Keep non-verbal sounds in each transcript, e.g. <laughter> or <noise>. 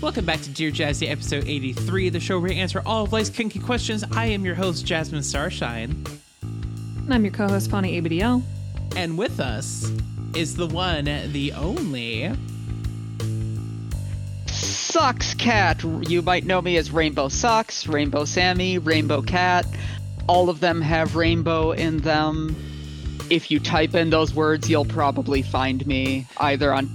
Welcome back to Dear Jazzy, episode 83, the show where we answer all of life's kinky questions. I am your host, Jasmine Starshine. And I'm your co-host, Bonnie ABDL. And with us is the one, the only. Socks Cat. You might know me as Rainbow Socks, Rainbow Sammy, Rainbow Cat. All of them have rainbow in them. If you type in those words, you'll probably find me either on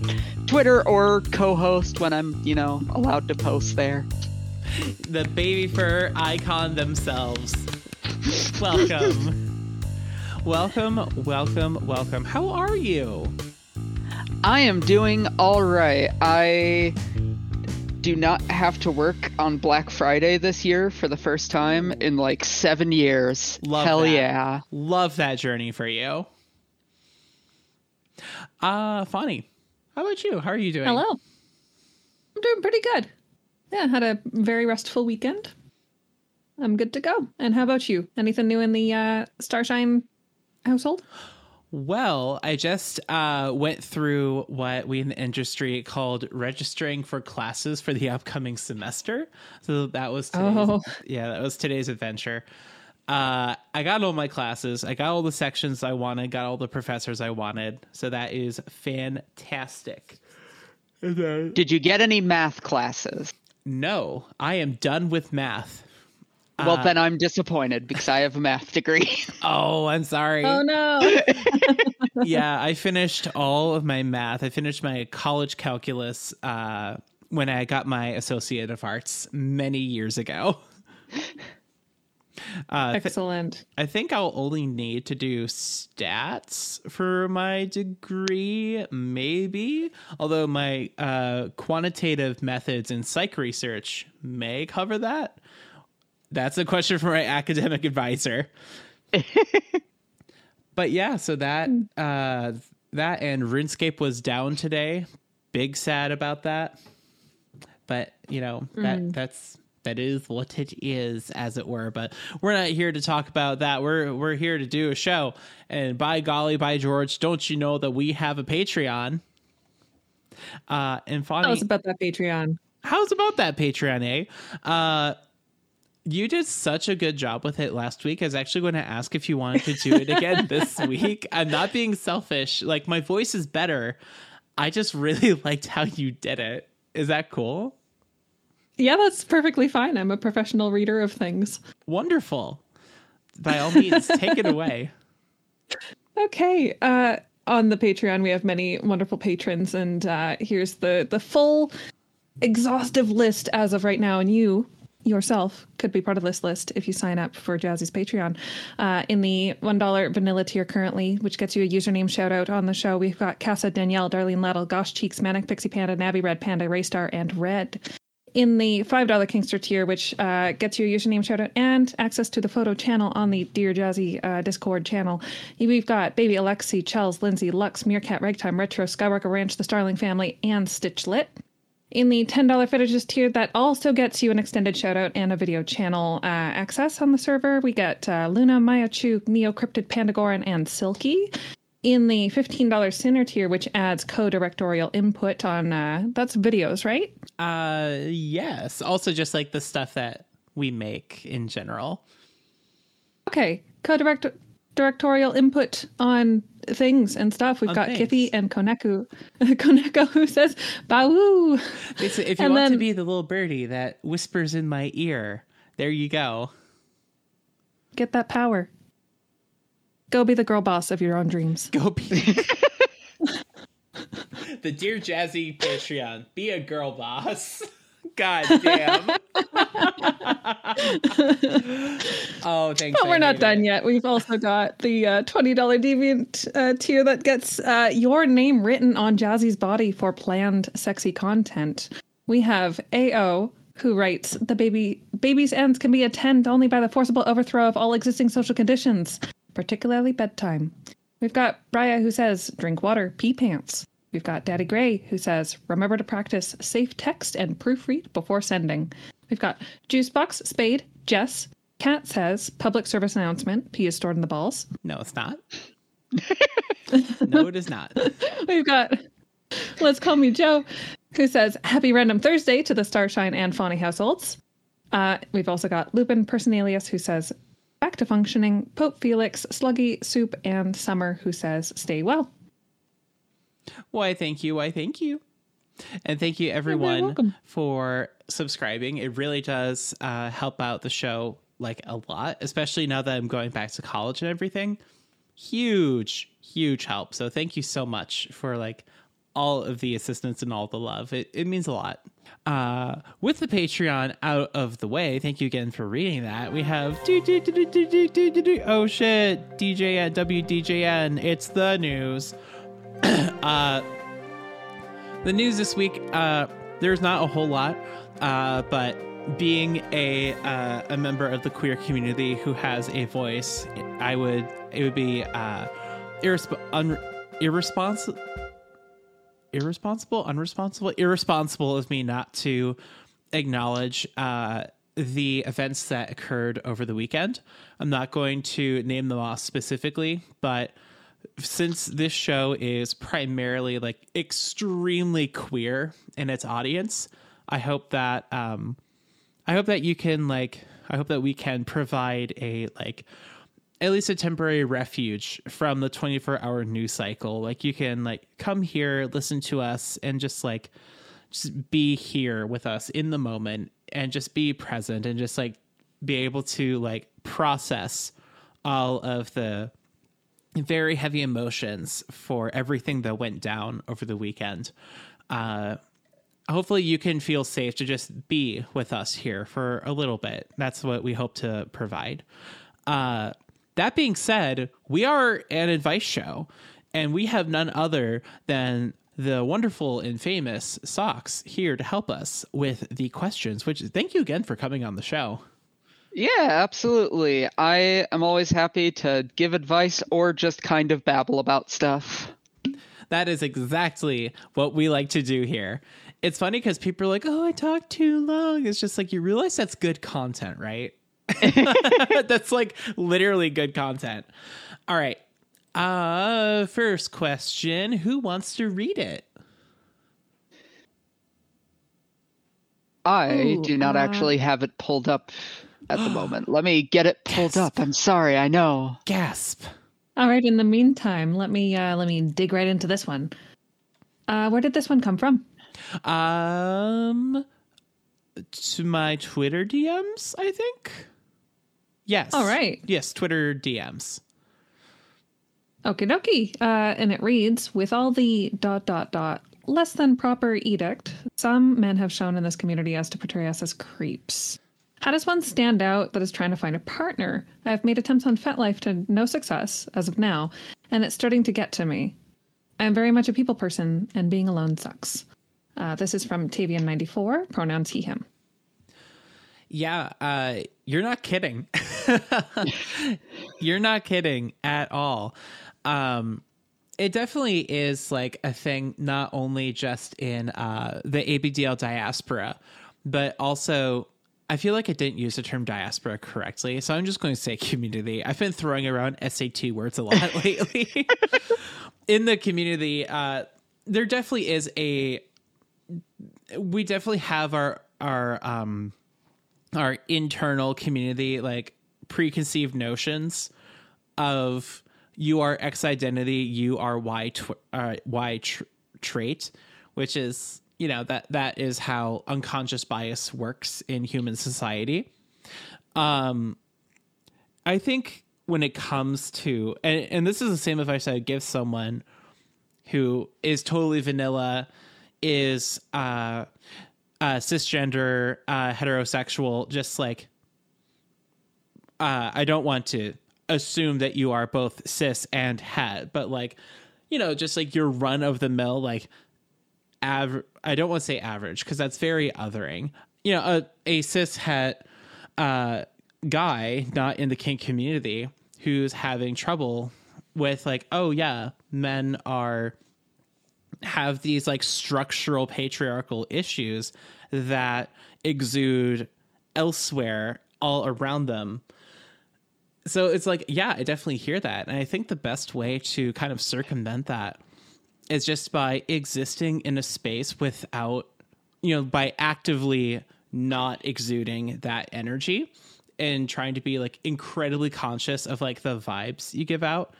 Twitter or Cohost when I'm, you know, allowed to post there. The baby fur icon themselves. Welcome. welcome, welcome, welcome. How are you? I am doing all right. I do not have to work on Black Friday this year for the first time in like seven years. Love Hell that. yeah. Love that journey for you. Uh, funny. How about you? How are you doing? Hello. I'm doing pretty good. Yeah, had a very restful weekend. I'm good to go. And how about you? Anything new in the uh, Starshine household? Well, I just uh, went through what we in the industry called registering for classes for the upcoming semester. So that was today's, Oh. yeah, that was today's adventure. Uh, I got all my classes. I got all the sections I wanted. Got all the professors I wanted. So that is fantastic. Did you get any math classes? No, I am done with math. Well, then I'm disappointed because I have a math degree. <laughs> Oh, I'm sorry. Oh no. <laughs> yeah, I finished all of my math. I finished my college calculus uh, when I got my Associate of Arts many years ago. <laughs> Uh, th- Excellent. I think I'll only need to do stats for my degree, maybe. Although my uh, quantitative methods in psych research may cover that. That's a question for my <laughs> academic advisor. <laughs> but yeah, so that uh, that and RuneScape was down today. Big sad about that. But you know that that's that is what it is, as it were. But we're not here to talk about that. We're we're here to do a show. And by golly, by George, don't you know that we have a Patreon? Uh, and funny, us about that Patreon. how's about that Patreon, eh? Uh, you did such a good job with it last week. I was actually going to ask if you wanted to do it again <laughs> this week. I'm not being selfish. Like my voice is better. I just really <laughs> liked how you did it. Is that cool? Yeah, that's perfectly fine. I'm a professional reader of things. Wonderful. By all means, take it away. <laughs> Okay. Uh, on the Patreon, we have many wonderful patrons, and uh, here's the the full, exhaustive list as of right now. And you yourself could be part of this list if you sign up for Jazzy's Patreon. Uh, in the one dollar vanilla tier currently, which gets you a username shout out on the show, we've got Casa Danielle, Darlene Lettle, Gosh Cheeks, Manic Pixie Panda, Nabby Red Panda, Raystar, and Red in the $5 Kinkster tier, which uh, gets you a username shout out and access to the photo channel on the Dear Jazzy uh, Discord channel. We've got Baby Alexi, Chels, Lindsay, Lux, Meerkat, Ragtime, Retro, Skywalker Ranch, The Starling Family, and Stitchlit. In the $10 fetishes tier, that also gets you an extended shout out and a video channel uh, access on the server. We get uh, Luna, Maya Chu, Neo Cryptid, Pandagoran, and Silky in the $15 sinner tier which adds co-directorial input on uh, that's videos right Uh yes. Also just like the stuff that we make in general. okay co-direct directorial input on things and stuff we've On got things. Kiffy and Koneku <laughs> Koneko who says Bawoo Basically, if you And want to be the little birdie that whispers in my ear, there you go. get that power go be the girl boss of your own dreams Go be <laughs> <laughs> the Dear Jazzy Patreon. Be a girl boss. God damn. <laughs> oh, thanks. But we're not done it. yet. We've also got the uh, $20 Deviant uh, tier that gets uh, your name written on Jazzy's body for planned sexy content. We have AO, who writes, "The baby baby's ends can be attained only by the forcible overthrow of all existing social conditions, particularly bedtime." We've got Brya who says, "Drink water, pee pants." We've got Daddy Gray who says, "Remember to practice safe text and proofread before sending." We've got Juicebox, Spade, Jess. Cat says, "Public service announcement: pee is stored in the balls." No, it's not. <laughs> no, it is not. We've got Let's Call Me Joe, who says, Happy Random Thursday to the Starshine and Fawny households. Uh, we've also got Lupin Personalius, who says, Back to functioning. Pope Felix, Sluggy, Soup, and Summer, who says, Stay well. Why, thank you. Why, thank you. And thank you, everyone, for subscribing. It really does uh, help out the show like a lot, especially now that I'm going back to college and everything. Huge, huge help. So thank you so much for like all of the assistance and all the love. It, it means a lot. Uh, with the Patreon out of the way, thank you again for reading that. We have oh shit, DJ at WDJN. It's the news. <clears throat> uh, the news this week, uh, there's not a whole lot, uh, but being a uh, a member of the queer community who has a voice, I would it would be uh, irresp- un- irresponsible irresponsible, unresponsible, irresponsible of me not to acknowledge uh, the events that occurred over the weekend. I'm not going to name them off specifically, but since this show is primarily like extremely queer in its audience, I hope that um, I hope that you can like I hope that we can provide a like at least a temporary refuge from the 24 hour news cycle. Like you can like come here, listen to us and just like just be here with us in the moment and just be present and just like be able to like process all of the very heavy emotions for everything that went down over the weekend. Uh hopefully you can feel safe to just be with us here for a little bit. That's what we hope to provide. Uh that being said, we are an advice show, and we have none other than the wonderful and famous Socks here to help us with the questions. Which thank you again for coming on the show. Yeah, absolutely. I am always happy to give advice or just kind of babble about stuff. That is exactly what we like to do here. It's funny because people are like, "Oh, I talk too long." It's just like you realize that's good content, right? <laughs> <laughs> That's like literally good content. All right. Uh first question, who wants to read it? I Ooh, do not uh, actually have it pulled up at the <gasps> moment. Let me get it pulled up. I'm sorry, I know. Gasp. All right. In the meantime, let me uh, let me dig right into this one. Uh, where did this one come from? Um to my Twitter DMs, I think. Yes. All right. Yes, Twitter DMs. Okie dokie. Uh, and it reads With all the dot dot dot less than proper edict, some men have shown in this community as to portray us as creeps. How does one stand out that is trying to find a partner? I have made attempts on FetLife to no success as of now, and it's starting to get to me. I am very much a people person, and being alone sucks. Uh, this is from Tavian94, pronouns he, him. Yeah, uh, you're not kidding. <laughs> you're not kidding at all. Um, it definitely is like a thing, not only just in uh, the ABDL diaspora, but also I feel like I didn't use the term diaspora correctly. So I'm just going to say community. I've been throwing around SAT words a lot <laughs> lately. in the community, uh, there definitely is a. We definitely have our our um our internal community like preconceived notions of you are X identity, you are Y tw- uh, Y tr- trait, which is you know that that is how unconscious bias works in human society. Um, I think when it comes to and, and this is the same advice I would give someone who is totally vanilla, is uh uh, cisgender, uh, heterosexual, just like uh, I don't want to assume that you are both cis and het, but like, you know, just like your run of the mill, like, I don't want to say average because that's very othering. you know a, a cis het uh, guy not in the kink community who's having trouble with like oh yeah men are have these like structural patriarchal issues that exude elsewhere all around them so it's like yeah i definitely hear that and i think the best way to kind of circumvent that is just by existing in a space without you know by actively not exuding that energy and trying to be like incredibly conscious of like the vibes you give out.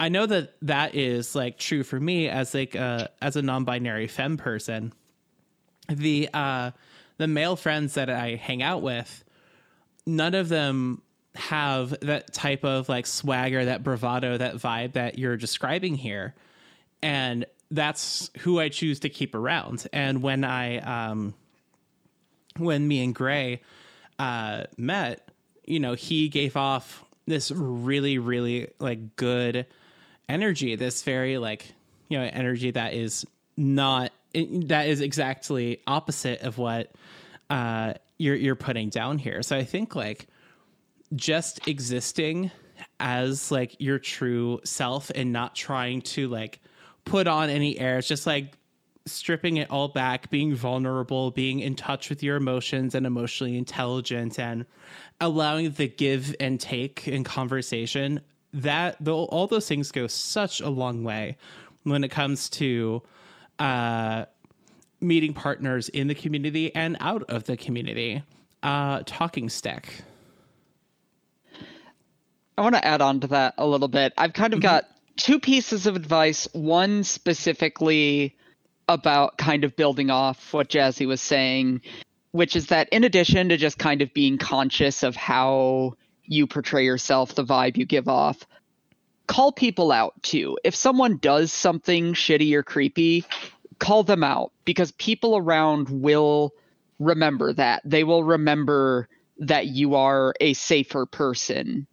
I know that that is like true for me as like uh as a non-binary femme person. The uh the male friends that i hang out with none of them have that type of like swagger that bravado that vibe that you're describing here and that's who i choose to keep around and when i um when me and gray uh met you know, he gave off this really, really like good energy, this very like, you know, energy that is not that is exactly opposite of what uh you're you're putting down here. So I think like just existing as like your true self and not trying to like put on any airs, just like stripping it all back, being vulnerable, being in touch with your emotions and emotionally intelligent and allowing the give and take in conversation that the, all those things go such a long way when it comes to uh, meeting partners in the community and out of the community. Uh, talking stick. I want to add on to that a little bit. I've kind of mm-hmm. got two pieces of advice. One specifically about kind of building off what Jazzy was saying which is that in addition to just kind of being conscious of how you portray yourself, the vibe you give off, call people out too. If someone does something shitty or creepy, call them out because people around will remember that. They will remember that you are a safer person.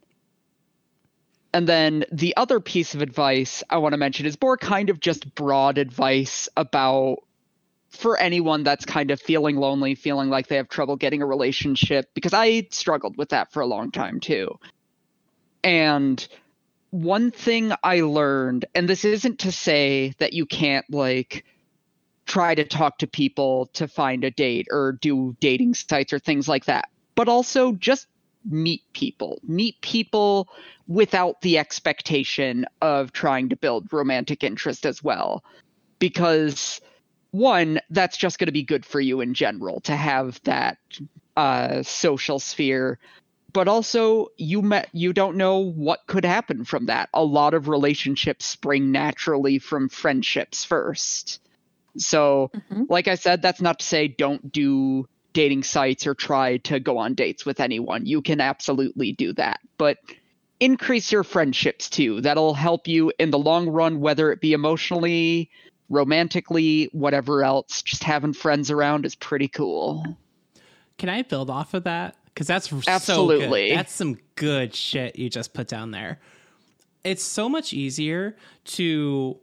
And then the other piece of advice I want to mention is more kind of just broad advice about for anyone that's kind of feeling lonely, feeling like they have trouble getting a relationship, because I struggled with that for a long time too. And one thing I learned, and this isn't to say that you can't like try to talk to people to find a date or do dating sites or things like that, but also just meet people. Meet people without the expectation of trying to build romantic interest as well. Because one, that's just going to be good for you in general to have that uh, social sphere. But also, you met you don't know what could happen from that. A lot of relationships spring naturally from friendships first. So, mm-hmm. like I said, that's not to say don't do dating sites or try to go on dates with anyone. You can absolutely do that. But increase your friendships too. That'll help you in the long run, whether it be emotionally, romantically, whatever else, just having friends around is pretty cool. Can I build off of that? Because that's absolutely so that's some good shit you just put down there. It's so much easier to,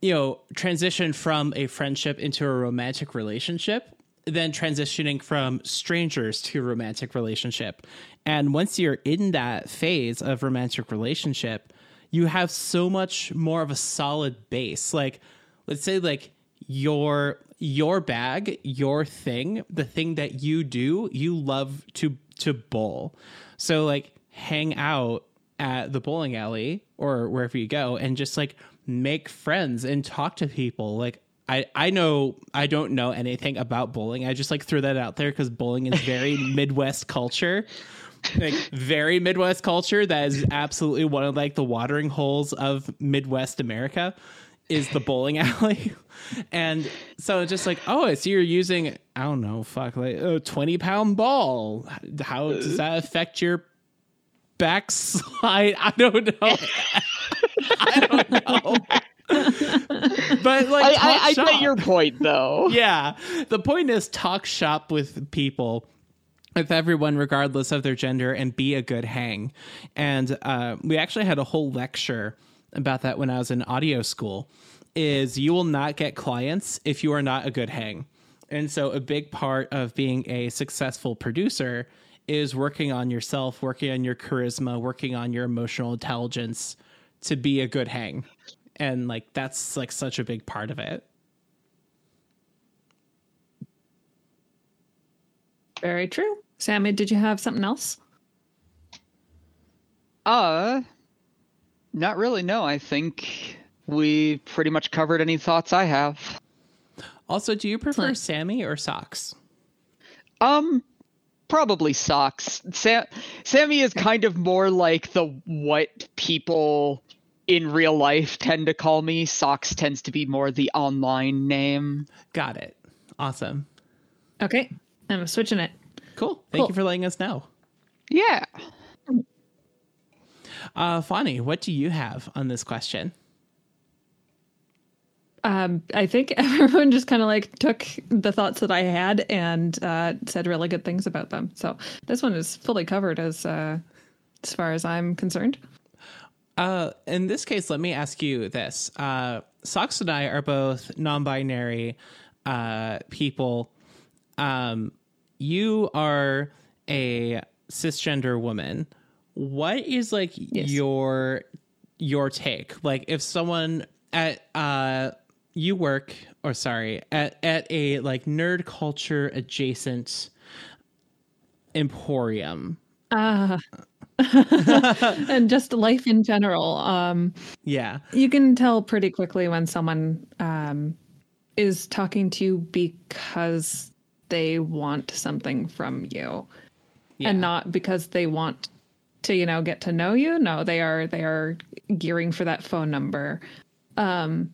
you know, transition from a friendship into a romantic relationship than transitioning from strangers to romantic relationship. And once you're in that phase of romantic relationship, you have so much more of a solid base. Like let's say like your your bag, your thing, the thing that you do, you love to to bowl. So like hang out at the bowling alley or wherever you go and just like make friends and talk to people. Like I, I know I don't know anything about bowling. I just like threw that out there because bowling is very <laughs> Midwest culture. Like very Midwest culture that is absolutely one of like the watering holes of Midwest America is the bowling <laughs> alley. and so it's just like, oh, I see you're using, I don't know, fuck, like a 20 pound ball. How does that affect your backslide? <laughs> I don't know. I don't know. <laughs> but like, I, I, I get your point though. <laughs> Yeah. The point is talk shop with people with everyone regardless of their gender and be a good hang and uh, we actually had a whole lecture about that when I was in audio school is you will not get clients if you are not a good hang. And so a big part of being a successful producer is working on yourself, working on your charisma, working on your emotional intelligence to be a good hang. And like that's like such a big part of it. Very true. Sammy, did you have something else? Uh, not really. No, I think we pretty much covered any thoughts I have. Also, do you prefer Excellent. Sammy or socks? Um, probably socks. Sam- Sammy is kind of more like the what people in real life tend to call me. Socks tends to be more the online name. Got it. Awesome. Okay, I'm switching it. Cool. Thank Cool. you for letting us know. Yeah. Uh Fani, what do you have on this question? Um, I think <laughs> everyone just kind of like took the thoughts that I had and uh, said really good things about them. So this one is fully covered as uh, as far as I'm concerned. Uh, in this case, let me ask you this. Uh, Socks and I are both non binary uh, people. Um, you are a cisgender woman. What is like your your take? Like if someone at uh you work or sorry, at at a like nerd culture adjacent emporium. Ah. <laughs> and just life in general. Um, Yeah. you can tell pretty quickly when someone um, is talking to you because they want something from you Yeah. and not because they want to you know get to know you no they are they are gearing for that phone number um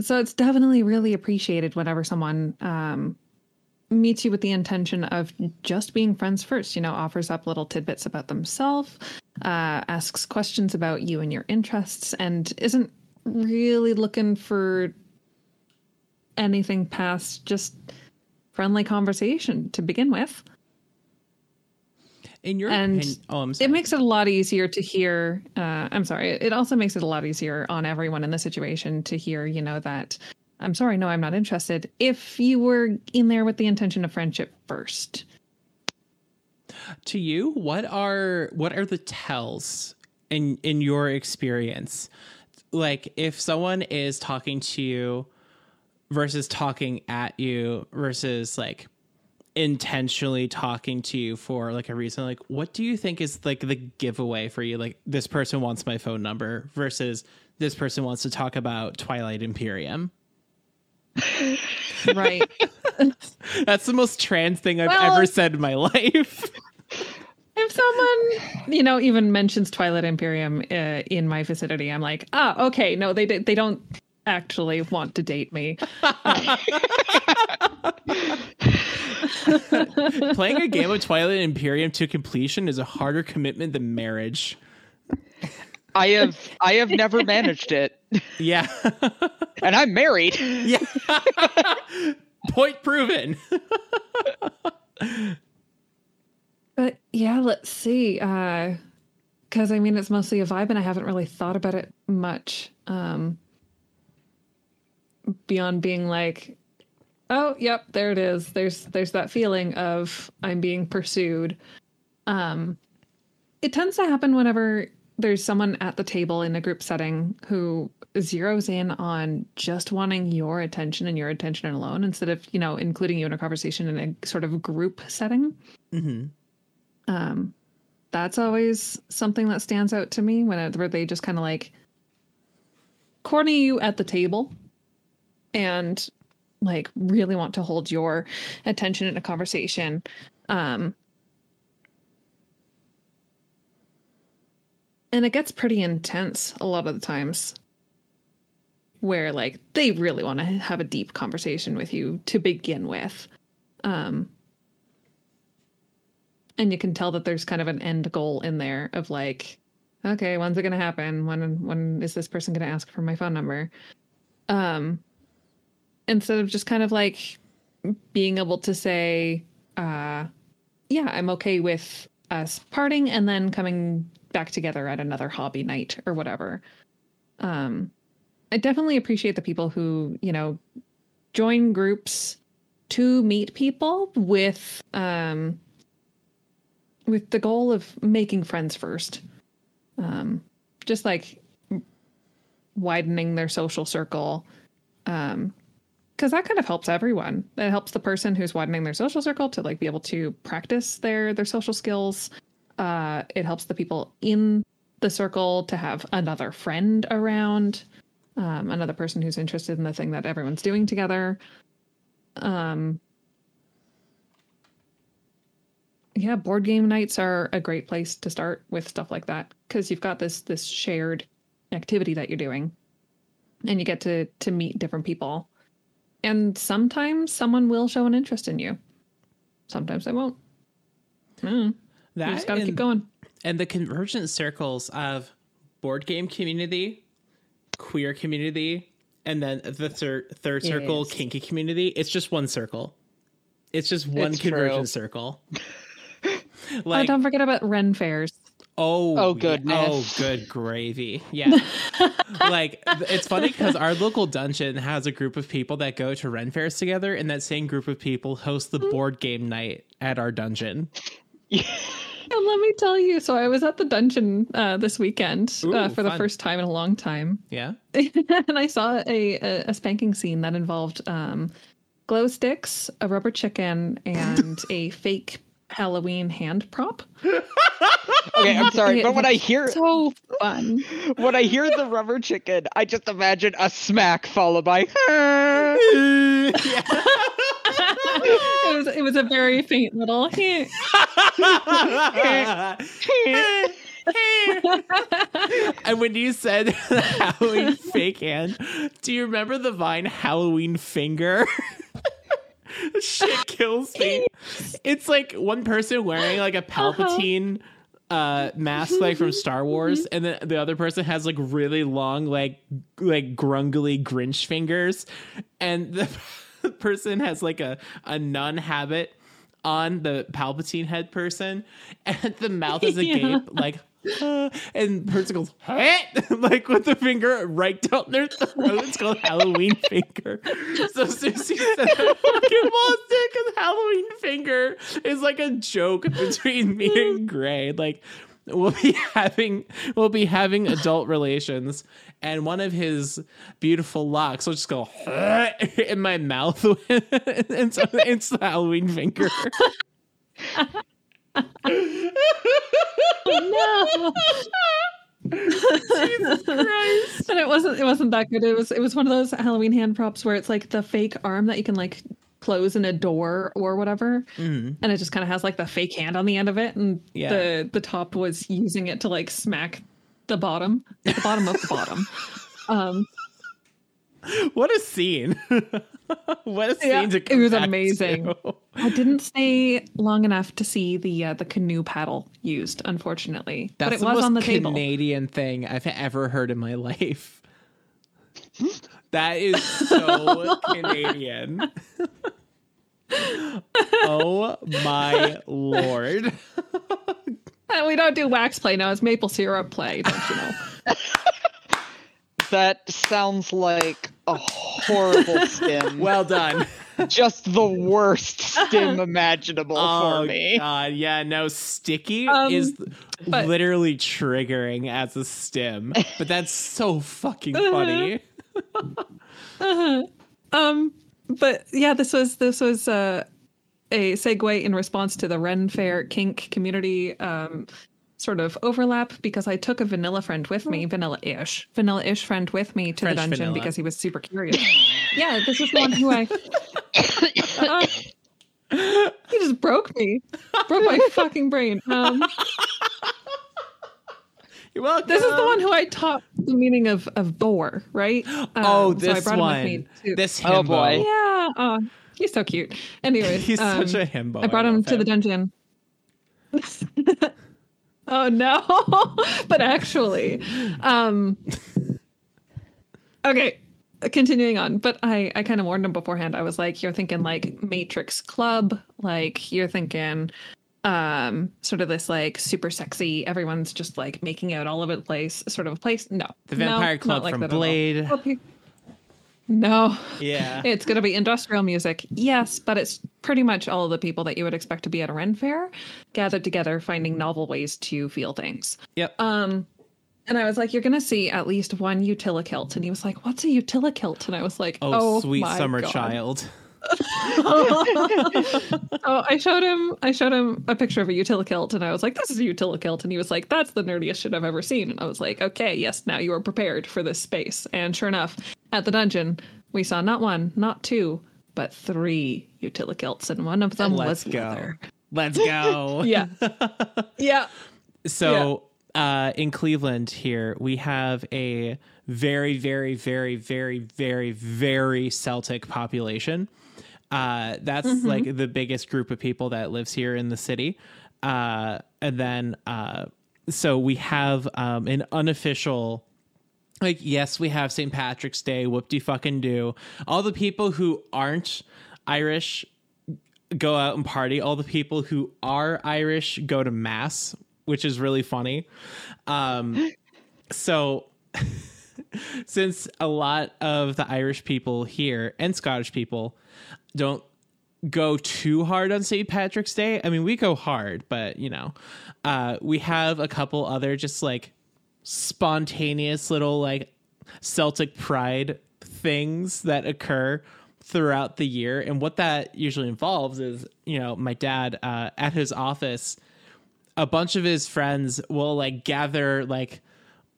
so it's definitely really appreciated whenever someone um meets you with the intention of just being friends first you know offers up little tidbits about themselves uh asks questions about you and your interests and isn't really looking for anything past just friendly conversation to begin with In your And opinion, oh, I'm sorry. it makes it a lot easier to hear uh, i'm sorry it also makes it a lot easier on everyone in the situation to hear you know that i'm sorry no i'm not interested if you were in there with the intention of friendship first. To you what are what are the tells in in your experience? Like if someone is talking to you versus talking at you versus like intentionally talking to you for like a reason like what do you think is like the giveaway for you? Like this person wants my phone number versus this person wants to talk about twilight imperium right. <laughs> That's the most trans thing i've Well- ever said in my <laughs> life. If someone you know even mentions twilight imperium uh, in my vicinity i'm like ah okay no they they don't actually want to date me. <laughs> Playing a game of Twilight Imperium to completion is a harder commitment than marriage. I have I have never managed it. Yeah. And I'm married. yeah. <laughs> Point proven. But yeah, let's see. Uh because I mean it's mostly a vibe and I haven't really thought about it much. Um beyond being like, oh yep, there it is. There's there's that feeling of I'm being pursued. Um it tends to happen whenever there's someone at the table in a group setting who zeroes in on just wanting your attention and your attention alone instead of, you know, including you in a conversation in a sort of group setting. Hmm um that's always something that stands out to me when it, where they just kind of like corner you at the table and like really want to hold your attention in a conversation. Um and it gets pretty intense a lot of the times where like they really want to have a deep conversation with you to begin with. Um and you can tell that there's kind of an end goal in there of like okay when's it going to happen? When when is this person going to ask for my phone number? Um instead of just kind of like being able to say uh yeah i'm okay with us parting and then coming back together at another hobby night or whatever um i definitely appreciate the people who you know join groups to meet people with um with the goal of making friends first. Um just like widening their social circle. Um because that kind of helps everyone. It helps the person who's widening their social circle to like be able to practice their their social skills. Uh, it helps the people in the circle to have another friend around, um, another person who's interested in the thing that everyone's doing together. Um, yeah, board game nights are a great place to start with stuff like that because you've got this this shared activity that you're doing, and you get to to meet different people and sometimes someone will show an interest in you. Sometimes they won't. Mm. That you just gotta and, keep going. and the convergent circles of board game community, queer community, and then the third third circle, Yes. kinky community. It's just one circle. It's just one It's convergent true. circle. <laughs> oh, like don't forget about Ren fairs. Oh, Oh, goodness. Oh, <laughs> good gravy. Yeah. like, it's funny because our local dungeon has a group of people that go to Ren fairs together, and that same group of people host the board game night at our dungeon. <laughs> And let me tell you, so I was at the dungeon uh, this weekend uh, Ooh, for the first time in a long time, <laughs> Yeah. and I saw a, a, a spanking scene that involved um, glow sticks, a rubber chicken, and a fake Halloween hand prop. <laughs> Okay, I'm sorry, It but when I was hear so fun. when I hear the rubber chicken, I just imagine a smack followed by. <laughs> it was it was a very faint little. <laughs> and when you said Halloween fake hand, do you remember the vine Halloween finger? <laughs> Shit kills me. It's like one person wearing like a Palpatine uh mask like from Star Wars and then the other person has like really long like like grungly grinch fingers and the <laughs> person has like a a nun habit on the Palpatine head person and the mouth is agape <laughs> Yeah. like uh, <laughs> and person goes "Hey!" <laughs> like with the finger right down their throat. It's called Halloween <laughs> finger. So Susie said fucking monster because Halloween finger is like a joke between me and Gray. Like we'll be having we'll be having adult relations and one of his beautiful locks will just go in my mouth and so it's the Halloween finger. No. Jesus Christ. and it wasn't it wasn't that good. It was it was one of those Halloween hand props where it's like the fake arm that you can like close in a door or whatever, Mhm. and it just kind of has like the fake hand on the end of it, and Yeah. the the top was using it to like smack the bottom, the bottom of the bottom. <laughs> Um, <laughs> What a scene. <laughs> what a scene Yeah, to it was back amazing. to. <laughs> I didn't stay long enough to see the uh, the canoe paddle used, unfortunately, That's but it the was most on the table. Canadian thing I've ever heard in my life. That is so Canadian. oh my lord. We don't do wax play now; it's maple syrup play. Don't you know? That sounds like a horrible <laughs> stim. Well done. just the worst stim <laughs> imaginable oh for me. god, yeah, no, sticky Um, is but- literally triggering as a stim. But that's so fucking funny. Um, but yeah, this was this was uh, a segue in response to the Ren Fair kink community um, sort of overlap because I took a vanilla friend with me, vanilla-ish, vanilla-ish friend with me to French the dungeon vanilla. because he was super curious. <laughs> yeah, this is the one who I. Uh, <laughs> he just broke me, broke my fucking brain. Um, You're welcome. this is the one who I taught the meaning of of boar, right? <gasps> Um, Oh, so I this brought him with one. me to- This Oh, boy. Yeah. Oh, he's so cute. Anyways, <laughs> He's um, such a himbo. I brought him love to the dungeon. Oh no! <laughs> but actually, um, okay. Continuing on, but I I kind of warned him beforehand. I was like, "You're thinking like Matrix Club, like you're thinking." um sort of this like super sexy everyone's just like making out all over the place sort of a place no The No, Vampire not Club like from that at all. Blade. No. Yeah. <laughs> It's going to be industrial music. Yes, but it's pretty much all of the people that you would expect to be at a Ren fair gathered together finding novel ways to feel things. Yep. Um and I was like, you're gonna see at least one utilikilt. And he was like, What's a utilikilt? And I was like, oh, Oh, sweet my summer God." child. <laughs> oh, I showed him I showed him a picture of a utilikilt and I was like, This is a utilikilt. And he was like, That's the nerdiest shit I've ever seen. And I was like, Okay, yes, now you are prepared for this space. And sure enough, at the dungeon, we saw not one, not two, but three utilikilts, and one of them Let's was go. leather. Let's go. <laughs> Yeah. yeah. <laughs> So uh, in Cleveland here, we have a very, very, very, very, very, very Celtic population. Uh, that's like the biggest group of people that lives here in the city. Uh, and then, uh, so we have um, an unofficial like yes we have st patrick's day whoop de fucking do all the people who aren't irish go out and party. All the people who are irish go to mass which is really funny. Um so <laughs> since a lot of the irish people here and scottish people don't go too hard on St. Patrick's Day. I mean, we go hard, but you know, uh, we have a couple other just like spontaneous little like Celtic pride things that occur throughout the year. And what that usually involves is, you know, my dad uh, at his office, a bunch of his friends will like gather like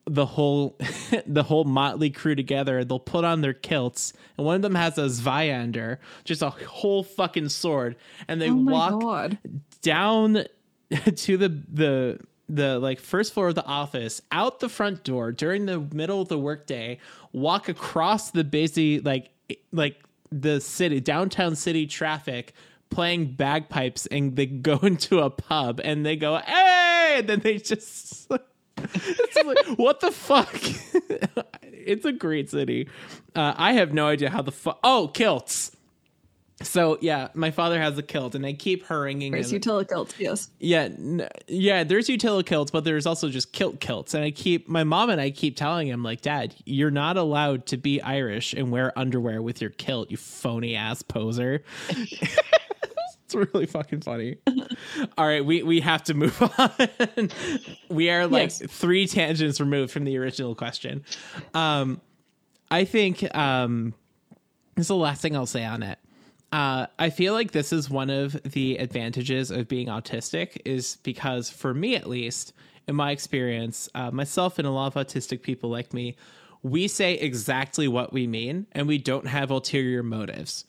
the whole <laughs> the whole motley crew together they'll put on their kilts and one of them has a Zweihander, just a whole fucking sword and they Oh walk god. down <laughs> to the the the like first floor of the office out the front door during the middle of the workday walk across the busy like like the city downtown city traffic playing bagpipes and they <laughs> go into a pub and they go hey and then they just like, <laughs> what the fuck <laughs> it's a great city uh, i have no idea how the fuck oh kilts so yeah my father has a kilt and i keep haranguing There's him utilikilts, yes. yeah, n- yeah. There's utility kilts, but there's also just kilt kilts, and I keep my mom and I keep telling him like, Dad, you're not allowed to be Irish and wear underwear with your kilt, you phony ass poser. <laughs> it's really fucking funny. All right, we we have to move <laughs> on. we are like Yes. three tangents removed from the original question. Um, I think um, this is the last thing I'll say on it. Uh, I feel like this is one of the advantages of being autistic, is because for me at least, in my experience, uh, myself and a lot of autistic people like me, we say exactly what we mean and we don't have ulterior motives.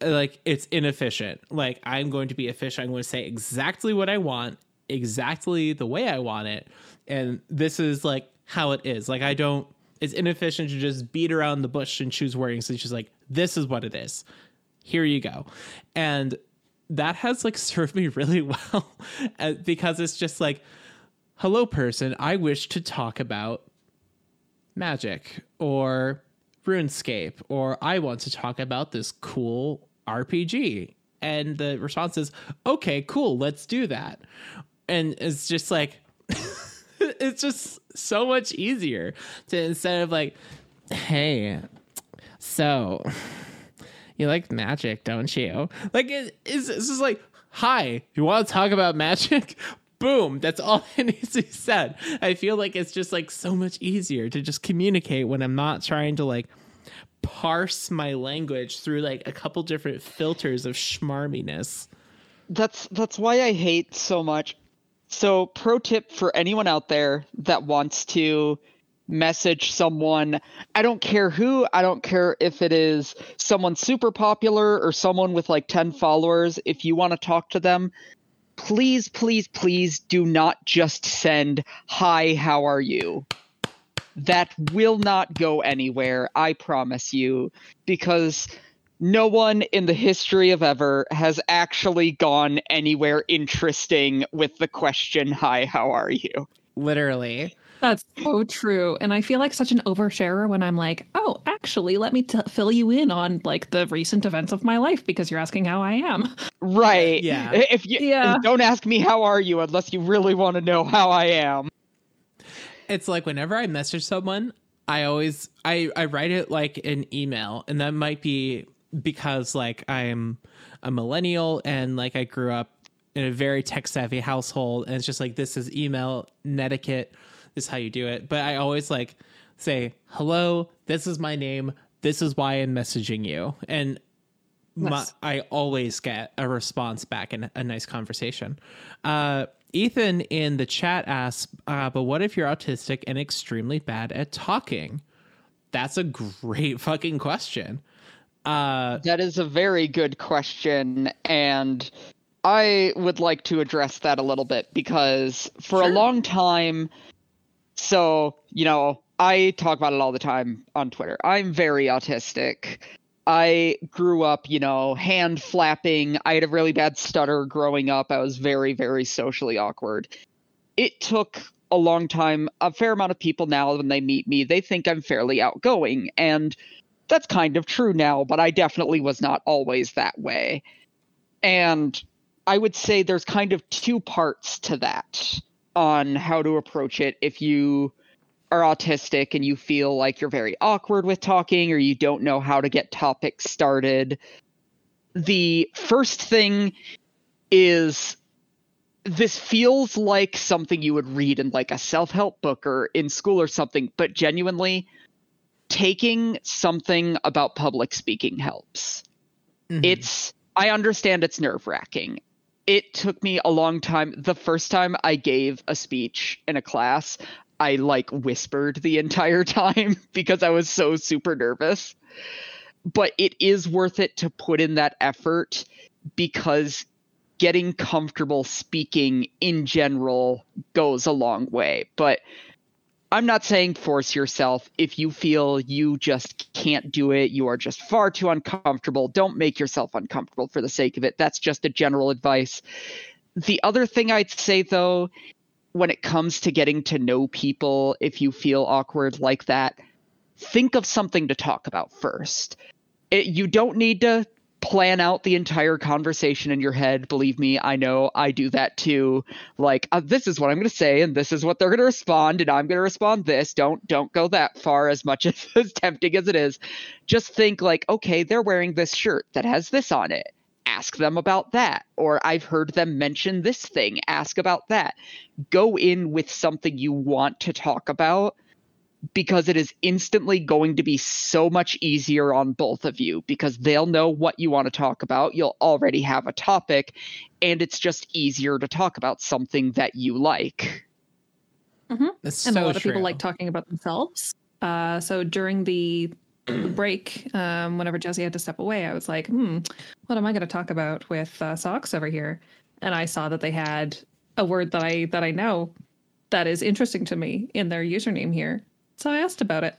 Like it's inefficient. Like I'm going to be efficient. I'm going to say exactly what I want, exactly the way I want it, and this is like how it is. Like I don't. It's inefficient to just beat around the bush and choose wording. So she's like this is what it is here you go and that has like <laughs> served me really well uh, because it's just like hello person i wish to talk about magic or runescape or i want to talk about this cool rpg and the response is okay cool let's do that and it's just like <laughs> it's just so much easier to instead of like hey so you like magic, don't you? Like it, it's, it's just like, hi, you want to talk about magic? Boom, that's all <laughs> that needs to be said. I feel like it's just like so much easier to just communicate when I'm not trying to like parse my language through like a couple different filters of schmarminess. That's that's why I hate so much. So, pro tip for anyone out there that wants to message someone, I don't care who, I don't care if it is someone super popular or someone with like 10 followers, if you want to talk to them, please please please do not just send hi, how are you? That will not go anywhere, I promise you, because no one in the history of ever has actually gone anywhere interesting with the question, Hi, how are you? Literally. That's so true. And I feel like such an oversharer when I'm like, oh, actually, let me t- fill you in on like the recent events of my life because you're asking how I am. Right. Yeah. If you Yeah. don't ask me how are you unless you really want to know how I am. It's like whenever I message someone, I always I I write it like an email, and that might be because like I'm a millennial and like I grew up in a very tech savvy household, and it's just like this is email netiquette. This is how you do it. But I always like say hello. This is my name. This is why I'm messaging you, and my, I always get a response back and a nice conversation. Uh, Ethan in the chat asks, uh, "But what if you're autistic and extremely bad at talking?" That's a great <laughs> fucking question. Uh, That is a very good question, and I would like to address that a little bit because for a long time, so, you know, I talk about it all the time on Twitter. I'm very autistic. I grew up, you know, hand flapping. I had a really bad stutter growing up. I was very, very socially awkward. It took a long time. A fair amount of people now, when they meet me, they think I'm fairly outgoing. And that's kind of true now, but I definitely was not always that way. And I would say there's kind of two parts to that on how to approach it if you are autistic and you feel like you're very awkward with talking or you don't know how to get topics started. The first thing is this feels like something you would read in like a self-help book or in school or something, but genuinely taking something about public speaking helps. mhm. It's I understand it's nerve wracking. It took me a long time. The first time I gave a speech in a class, I like whispered the entire <laughs> time because I was so super nervous. But it is worth it to put in that effort because getting comfortable speaking in general goes a long way. But I'm not saying force yourself. If you feel you just can't do it, you are just far too uncomfortable, don't make yourself uncomfortable for the sake of it. That's just a general advice. The other thing I'd say, though, when it comes to getting to know people, if you feel awkward like that, think of something to talk about first. It, you don't need to plan out the entire conversation in your head. Believe me, I know I do that too. Like uh, this is what i'm going to say and this is what they're going to respond and i'm going to respond this. Don't don't go that far as much <laughs> as, as tempting as it is. Just think like okay they're wearing this shirt that has this on it. Ask them about that. Or i've heard them mention this thing. Ask about that. Go in with something you want to talk about because it is instantly going to be so much easier on both of you because they'll know what you want to talk about. You'll already have a topic, and it's just easier to talk about something that you like. That's and so a lot of true. people like talking about themselves. Uh, so during the the <clears throat> break, um, whenever Jesse had to step away, I was like, "Hmm, what am I going to talk about with uh, socks over here?" And I saw that they had a word that I that I know that is interesting to me in their username here. So I asked about it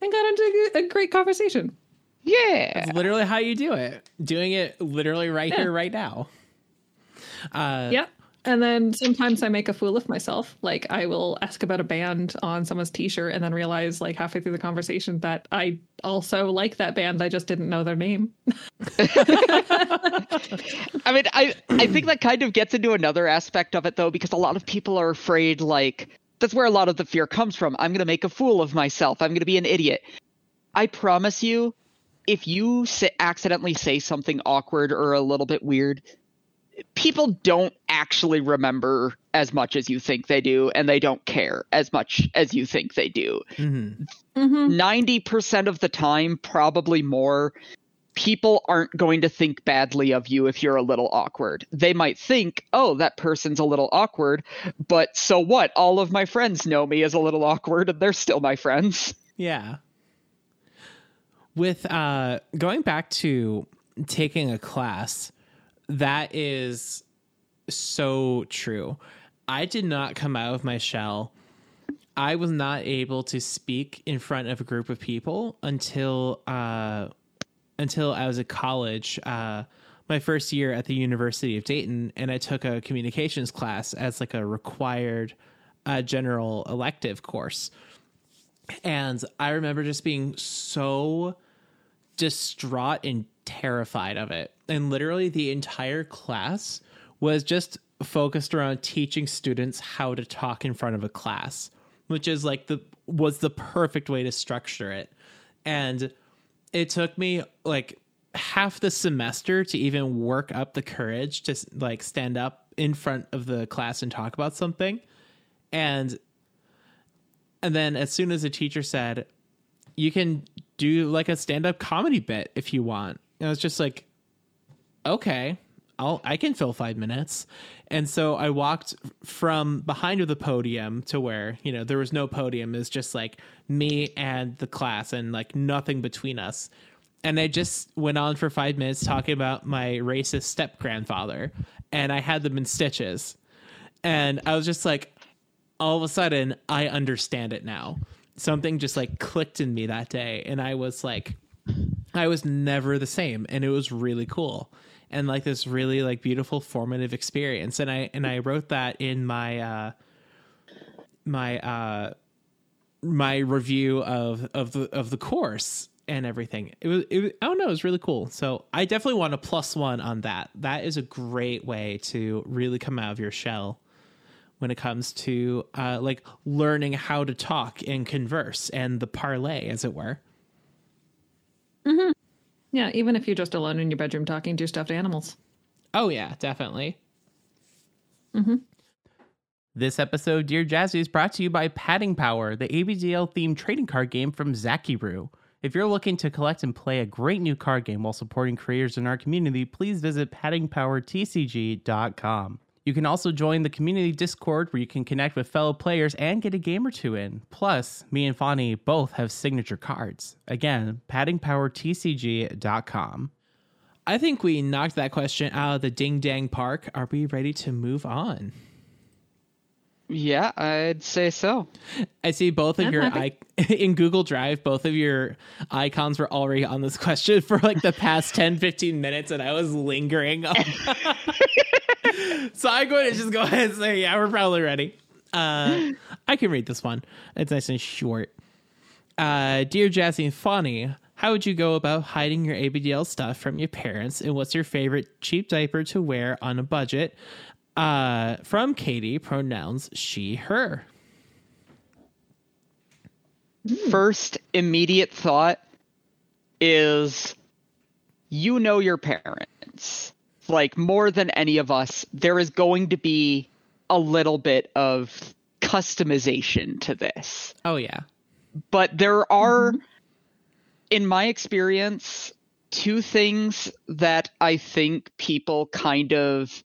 and got into a great conversation. Yeah. That's literally how you do it. Doing it literally right here, right now. Uh, Yeah. And then sometimes I make a fool of myself. Like I will ask about a band on someone's t-shirt and then realize like halfway through the conversation that I also like that band. I just didn't know their name. <laughs> I mean, I I think that kind of gets into another aspect of it though, because a lot of people are afraid. Like that's where a lot of the fear comes from. I'm gonna make a fool of myself. I'm gonna be an idiot. I promise you, if you say, accidentally say something awkward or a little bit weird, people don't actually remember as much as you think they do, and they don't care as much as you think they do. mhm. Mm-hmm. 90% of the time, probably more, people aren't going to think badly of you if you're a little awkward. They might think, oh, that person's a little awkward, but so what? All of my friends know me as a little awkward and they're still my friends. Yeah. With uh going back to taking a class, that is so true. I did not come out of my shell. I was not able to speak in front of a group of people until uh until I was at college. Uh my first year at the University of Dayton and I took a communications class as like a required uh, general elective course. And I remember just being so distraught and terrified of it. And literally the entire class was just focused around teaching students how to talk in front of a class. which is like the was the perfect way to structure it. And it took me like half the semester to even work up the courage to like stand up in front of the class and talk about something. And and then as soon as the teacher said, you can do like a stand-up comedy bit if you want. And I was just like, okay, I'll I can fill five minutes. And so I walked from behind of the podium to where, you know, there was no podium. It's just like me and the class and like nothing between us. And I just went on for five minutes talking about my racist step grandfather. And I had them in stitches. And I was just like, all of a sudden, I understand it now. Something just like clicked in me that day. And I was like, I was never the same. And it was really cool and like this really like beautiful formative experience. And i and i wrote that in my uh my uh my review of of the of the course and everything. It was, it i don't know it was really cool. So i definitely want a plus one on that. That is a great way to really come out of your shell when it comes to uh like learning how to talk and converse and the parlay as it were. Mm-hmm. Yeah, even if you're just alone in your bedroom talking to stuffed animals. Oh yeah, definitely. Mm-hmm. This episode, Dear Jazzy, is brought to you by Padding Power, the ABDL themed trading card game from Zakiru. If you're looking to collect and play a great new card game while supporting creators in our community, please visit paddingpowertcg.com. You can also join the community Discord where you can connect with fellow players and get a game or two in. Plus, me and Fani both have signature cards. Again, paddingpowertcg.com. I think we knocked that question out of the ding dang park. Are we ready to move on? Yeah, I'd say so. I see both of I'm your I- <laughs> in Google Drive, both of your icons were already on this question <laughs> for like the past 10, 15 minutes, and I was lingering on <laughs> so I'm going to just go ahead and say, yeah, we're probably ready. Uh, I can read this one. It's nice and short. Uh, Dear Jazzy and Fani, how would you go about hiding your ABDL stuff from your parents? And what's your favorite cheap diaper to wear on a budget? Uh, from Katie, pronouns she, her. First immediate thought is you know your parents like more than any of us, there is going to be a little bit of customization to this. Oh yeah. But there are mm-hmm. in my experience two things that I think people kind of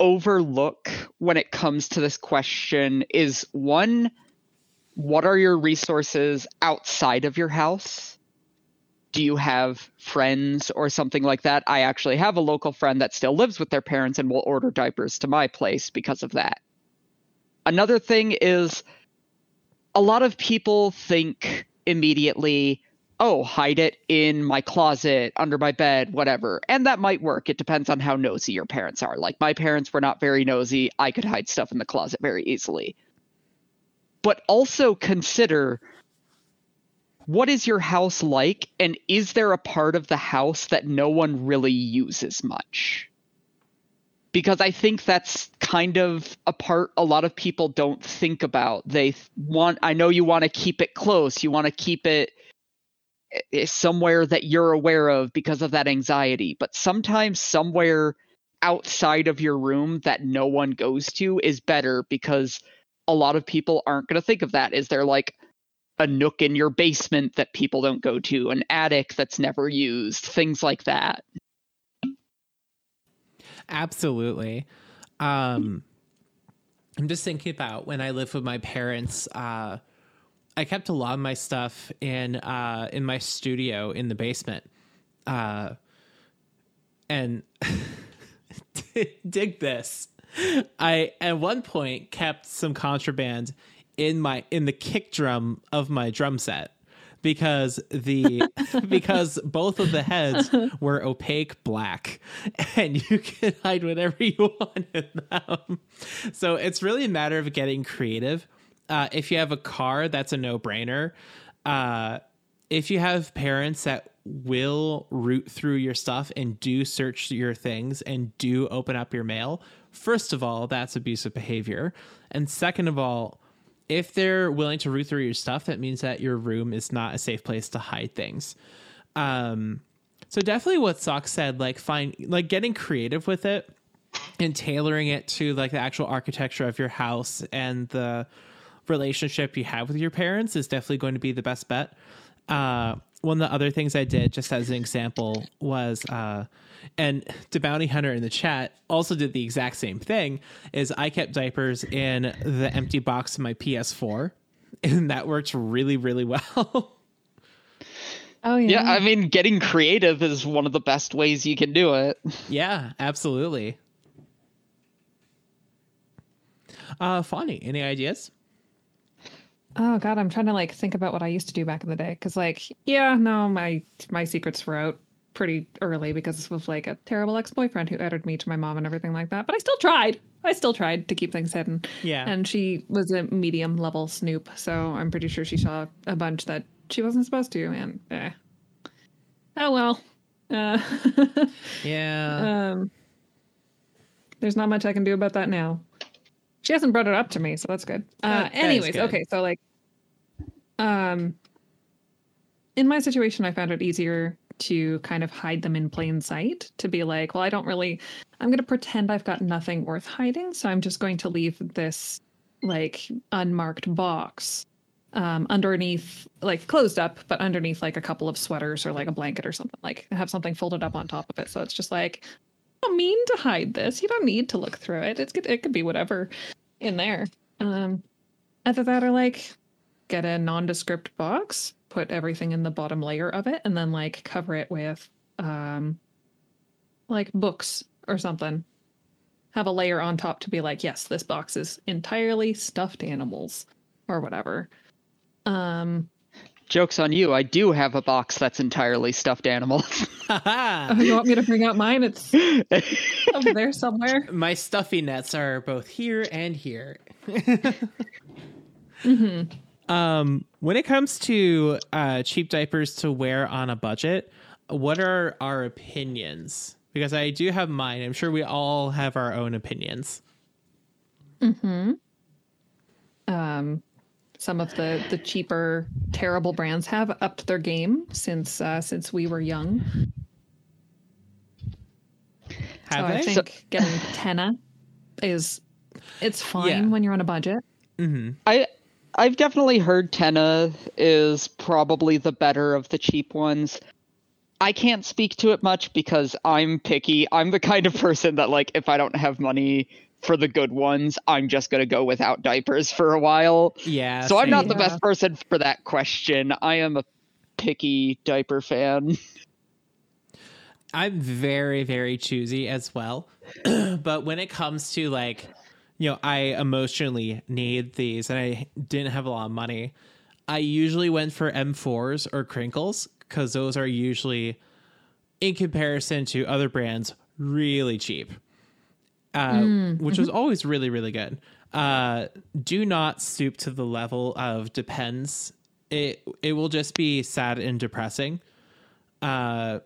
overlook when it comes to this question is one what are your resources outside of your house? Do you have friends or something like that? I actually have a local friend that still lives with their parents and will order diapers to my place because of that. Another thing is a lot of people think immediately, oh, hide it in my closet, under my bed, whatever. And that might work. It depends on how nosy your parents are. Like my parents were not very nosy. I could hide stuff in the closet very easily. But also consider what is your house like? And is there a part of the house that no one really uses much? Because i think that's kind of a part a lot of people don't think about. They want i know you want to keep it close. You want to keep it eh, eh, somewhere that you're aware of because of that anxiety. But sometimes somewhere outside of your room that no one goes to is better because a lot of people aren't going to think of that. Is they're like a nook in your basement that people don't go to, an attic that's never used, things like that. Absolutely. Um, I'm just thinking about when I lived with my parents. Uh, I kept a lot of my stuff in uh, in my studio in the basement, uh, and <laughs> dig this. I at one point kept some contraband in my in the kick drum of my drum set because the <laughs> because both of the heads were opaque black <laughs> and you can hide whatever you want in them. So it's really a matter of getting creative. Uh, if you have a car, that's a no brainer. Uh, if you have parents that will root through your stuff and do search your things and do open up your mail, first of all, that's abusive behavior. And second of all, if they're willing to root through your stuff, that means that your room is not a safe place to hide things. Um, so definitely what Sock said, like find like getting creative with it and tailoring it to like the actual architecture of your house and the relationship you have with your parents is definitely going to be the best bet. Uh, one of the other things I did, just as an example, was uh, and the bounty hunter in the chat also did the exact same thing. Is I kept diapers in the empty box of my PS4, <laughs> and that worked really, really well. <laughs> Oh yeah. Yeah, I mean, getting creative is one of the best ways you can do it. yeah, absolutely. Uh, Fawny, any ideas? Oh god, I'm trying to like think about what I used to do back in the day because like yeah, no, my my secrets were out pretty early because of like a terrible ex-boyfriend who outed me to my mom and everything like that. But I still tried. I still tried to keep things hidden. Yeah. And she was a medium level snoop, so I'm pretty sure she saw a bunch that she wasn't supposed to and eh. Oh well. Uh <laughs> Yeah. um there's not much I can do about that now. She hasn't brought it up to me, so that's good. Uh, That- anyways, good. okay, so like, um, in my situation, I found it easier to kind of hide them in plain sight. To be like, well, I don't really. I'm going to pretend I've got nothing worth hiding, so I'm just going to leave this like unmarked box um, underneath, like closed up, but underneath like a couple of sweaters or like a blanket or something. Like have something folded up on top of it, so it's just like don't mean to hide this. You don't need to look through it. It's. It could be whatever in there. Um, either that or like get a nondescript box, put everything in the bottom layer of it, and then like cover it with um, like books or something. Have a layer on top to be like, yes, this box is entirely stuffed animals or whatever. Um, Joke's on you, I do have a box that's entirely stuffed animals. <laughs> oh, you want me to bring out mine? It's <laughs> over there somewhere. My stuffy nets are both here and here. <laughs> Um, when it comes to uh, cheap diapers to wear on a budget, what are our opinions? Because I do have mine. I'm sure we all have our own opinions. Hmm. Um, some of the the cheaper terrible brands have upped their game since uh, since we were young. Have so I they? think getting Tena is it's fine Yeah. when you're on a budget. I I've definitely heard Tena is probably the better of the cheap ones. I can't speak to it much because I'm picky. I'm the kind of person that like if I don't have money for the good ones, I'm just going to go without diapers for a while. yeah. so I'm not same. the best person for that question. I am a picky diaper fan. <laughs> I'm very, very choosy as well. <clears throat> but when it comes to like, you know, I emotionally need these and I didn't have a lot of money, I usually went for M4s or Crinklz because those are usually, in comparison to other brands, really cheap. Uh, which was always really, really good. Uh, do not stoop to the level of depends. It it will just be sad and depressing. Uh,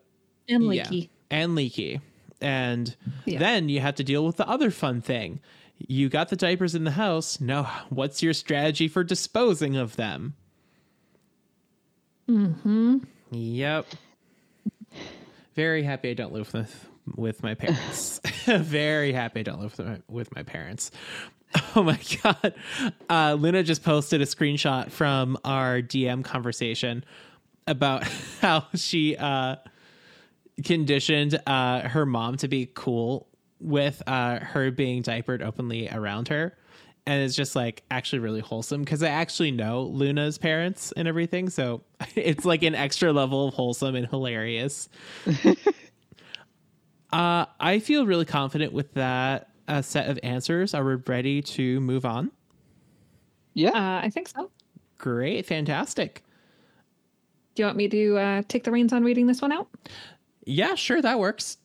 And yeah, leaky. and leaky. And Yeah. then you have to deal with the other fun thing. You got the diapers in the house. Now, what's your strategy for disposing of them? Mm-hmm. Yep. Very happy I don't live with with my parents. <laughs> Very happy I don't live with my, with my parents. <laughs> Oh my god. Uh, Luna just posted a screenshot from our DM conversation about <laughs> how she uh conditioned uh her mom to be cool with uh her being diapered openly around her and it's just like actually really wholesome because i actually know luna's parents and everything so it's like an extra level of wholesome and hilarious uh i feel really confident with that uh, set of answers are we ready to move on Yeah. Uh, I think so. great fantastic Do you want me to uh, take the reins on reading this one out? yeah sure that works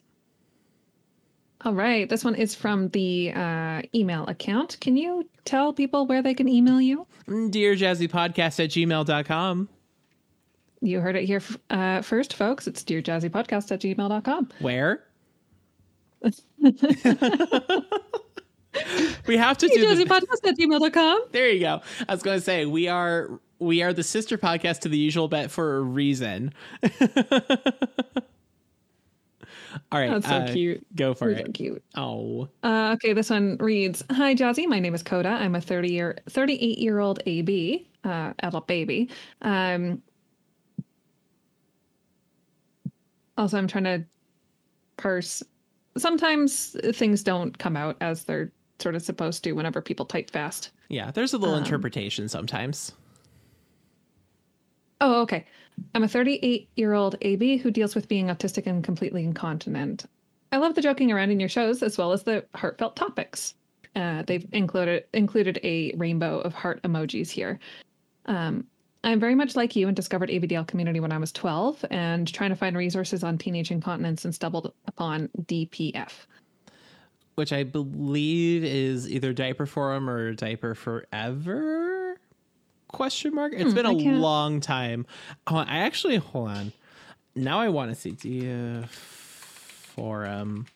All right. This one is from the uh, email account. Can you tell people where they can email you? dear jazzy podcast at gmail.com You heard it here f- uh, first, folks. It's dearjazzypodcast at gmail.com. where we have to Hey, do the, Podcast at gmail.com. There you go. I was going to say we are we are the sister podcast to the usual bet for a reason. <laughs> All right, That's so uh, cute. Go for so it. cute. Oh, Uh, okay, this one reads Hi, Jazzy. My name is Coda. I'm a 30 year, 38 year old AB, uh, adult baby. Um, also, I'm trying to parse. Sometimes things don't come out as they're sort of supposed to whenever people type fast. yeah. There's a little Um, interpretation sometimes. Oh, okay. I'm a 38 year old AB who deals with being autistic and completely incontinent. I love the joking around in your shows as well as the heartfelt topics. Uh, they've included included a rainbow of heart emojis here. Um, I'm very much like you and discovered ABDL community when I was 12 and trying to find resources on teenage incontinence and stumbled upon DPF. Which I believe is either diaper forum or diaper forever? Question mark. It's Hmm, been a long time. Oh, I actually hold on. Now I want to see DF forum.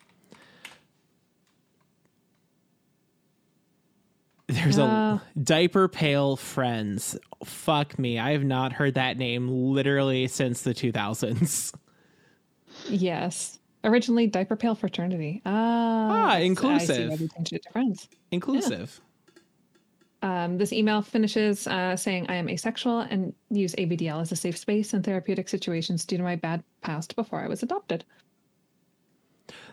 There's Uh. a diaper pail friends. Fuck me. I have not heard that name literally since the 2000s. Yes. Originally Diaper Pail Fraternity. Ah, Ah, I see inclusive. changed it to friends. Inclusive. Um, this email finishes uh, saying, I am asexual and use ABDL as a safe space in therapeutic situations due to my bad past before I was adopted.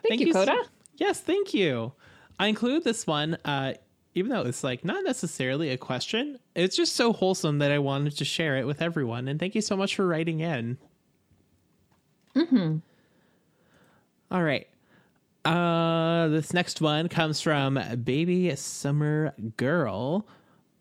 Thank, you, so- Coda. yes, thank you. I include this one, uh, even though it's like not necessarily a question. It's just so wholesome that I wanted to share it with everyone. And thank you so much for writing in. hmm All right. Uh, this next one comes from Baby Summer Girl.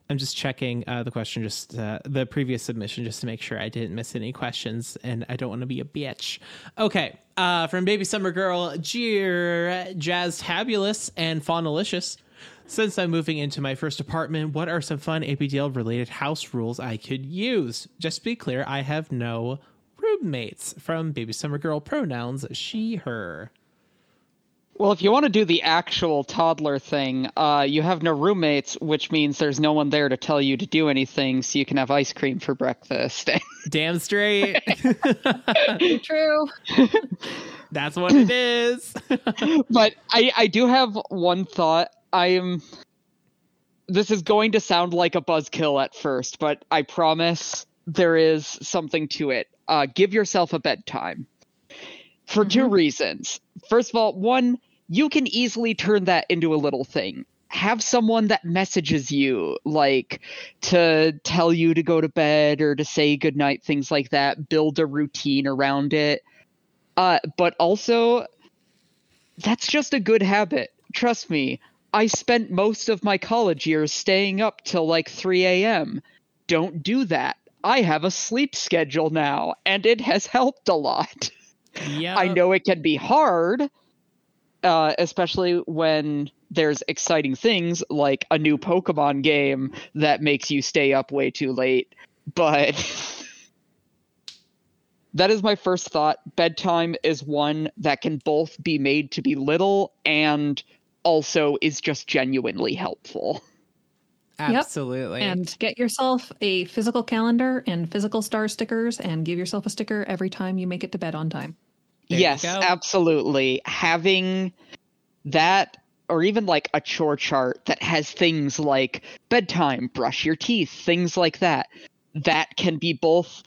I'm just checking uh, the question, just uh, the previous submission, just to make sure I didn't miss any questions, and I don't want to be a bitch. Okay, uh, from Baby Summer Girl, Jeer, Jazz Tabulous, and Faunalicious. Since I'm moving into my first apartment, what are some fun ABDL related house rules I could use? Just to be clear, I have no roommates. From Baby Summer Girl, pronouns she, her. Well, if you want to do the actual toddler thing, uh, you have no roommates, which means there's no one there to tell you to do anything, so you can have ice cream for breakfast. <laughs> Damn straight. <laughs> True. That's what it is. <laughs> but I, I do have one thought. I am. This is going to sound like a buzzkill at first, but I promise there is something to it. Uh, give yourself a bedtime for two reasons. First of all, one, you can easily turn that into a little thing. Have someone that messages you, like to tell you to go to bed or to say goodnight, things like that. Build a routine around it. Uh, but also, that's just a good habit. Trust me. I spent most of my college years staying up till like 3 a.m. Don't do that. I have a sleep schedule now, and it has helped a lot. yeah. I know it can be hard, uh, especially when there's exciting things like a new Pokemon game that makes you stay up way too late. But <laughs> that is my first thought. Bedtime is one that can both be made to be little and also is just genuinely helpful. Absolutely. And get yourself a physical calendar and physical star stickers and give yourself a sticker every time you make it to bed on time. There yes, absolutely. Having that or even like a chore chart that has things like bedtime, brush your teeth, things like that. That can be both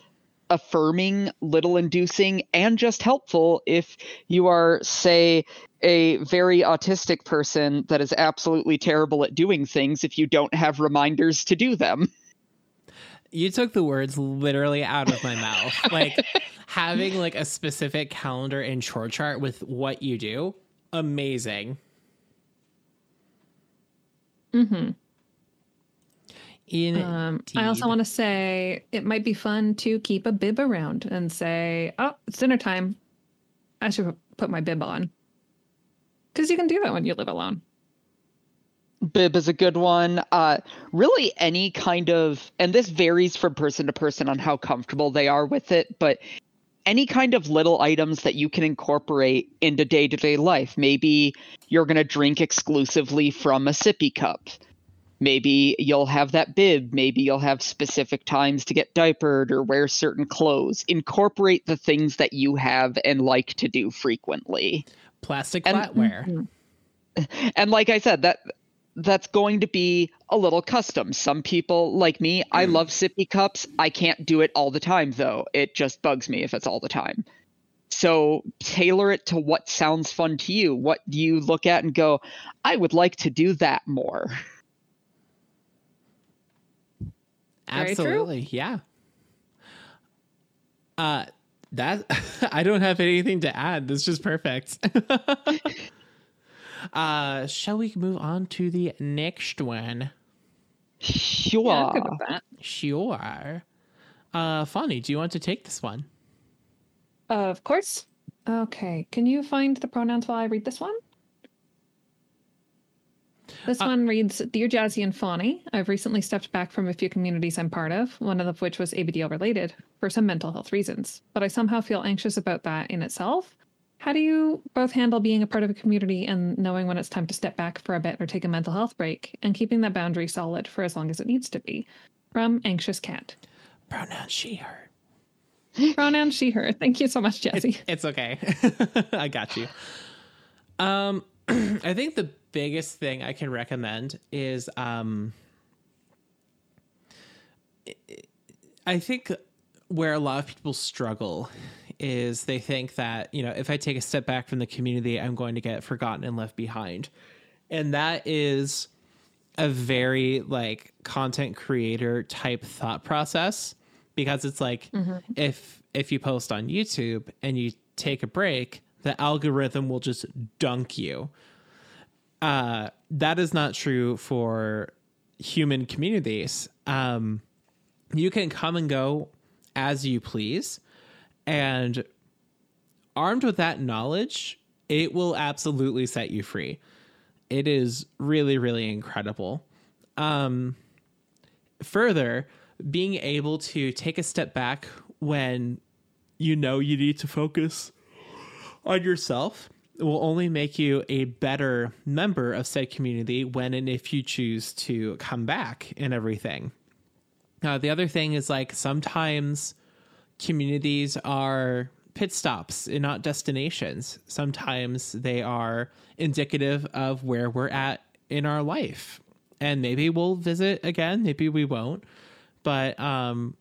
affirming, little inducing, and just helpful if you are, say, a very autistic person that is absolutely terrible at doing things if you don't have reminders to do them. <laughs> you took the words literally out of my mouth. <laughs> Like having like a specific calendar and chore chart with what you do, amazing. Mm-hmm. In Um, I also want to say it might be fun to keep a bib around and say, "Oh, it's dinner time. I should put my bib on," because you can do that when you live alone. bib is a good one uh really any kind of and this varies from person to person on how comfortable they are with it but any kind of little items that you can incorporate into day-to-day life. Maybe you're going to drink exclusively from a sippy cup. Maybe you'll have that bib. Maybe you'll have specific times to get diapered or wear certain clothes. Incorporate the things that you have and like to do frequently. Plastic flatware. <laughs> And like I said, that that's going to be a little custom. Some people like me, I mm. love sippy cups. I can't do it all the time though. It just bugs me if it's all the time. So tailor it to what sounds fun to you. What do you look at and go, I would like to do that more. <laughs> Very true. Absolutely. Yeah. Uh that <laughs> I don't have anything to add. That's just perfect. <laughs> uh shall we move on to the next one? Sure. Yeah, I'm good with that. Sure. Uh Fonny, do you want to take this one? Of course. Okay. Can you find the pronouns while I read this one? This Uh, one reads Dear Jazzy and Fawny, I've recently stepped back from a few communities I'm part of, one of which was ABDL related, for some mental health reasons. But I somehow feel anxious about that in itself. How do you both handle being a part of a community and knowing when it's time to step back for a bit or take a mental health break and keeping that boundary solid for as long as it needs to be? From Anxious Cat. Pronoun she her. <laughs> <laughs> Pronoun she, her. Thank you so much, Jazzy. It's okay. <laughs> I got you. Um, <clears throat> I think the biggest thing I can recommend is um, I think where a lot of people struggle is they think that you know if I take a step back from the community, I'm going to get forgotten and left behind, and that is a very like content creator type thought process because it's like if if you post on YouTube and you take a break, the algorithm will just dunk you. Uh, that is not true for human communities. Um, you can come and go as you please, and armed with that knowledge, it will absolutely set you free. It is really, really incredible. Um, further, being able to take a step back when you know you need to focus on yourself will only make you a better member of said community when and if you choose to come back and everything. The other thing is like sometimes communities are pit stops and not destinations. Sometimes they are indicative of where we're at in our life. And maybe we'll visit again, maybe we won't. But um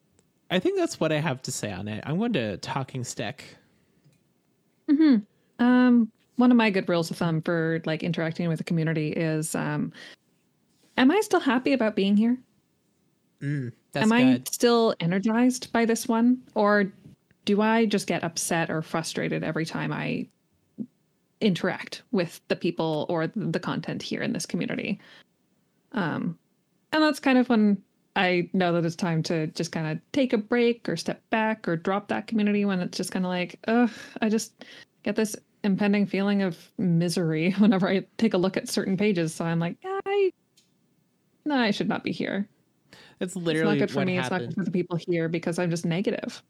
I think that's what I have to say on it. I'm going to talking stick. Hmm. Um, one of my good rules of thumb for like interacting with the community is um am I still happy about being here? That's am I still energized by this one? Or do I just get upset or frustrated every time I interact with the people or the content here in this community? Um and that's kind of when I know that it's time to just kind of take a break or step back or drop that community when it's just kind of like, ugh, I just get this impending feeling of misery <laughs> whenever I take a look at certain pages. So I'm like, I, no, I should not be here. It's It's not good for what me. It's not good for the people here because I'm just negative.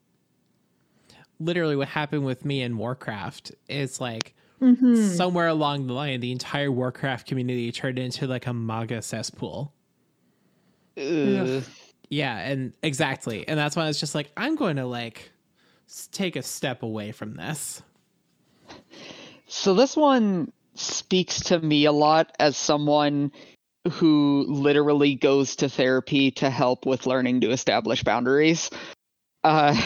Literally what happened with me in Warcraft is like Mm-hmm. somewhere along the line the entire Warcraft community turned into like a MAGA cesspool. Ugh. Yeah, and exactly. And that's why I was just like, I'm going to like take a step away from this. So this one speaks to me a lot as someone who literally goes to therapy to help with learning to establish boundaries. Uh,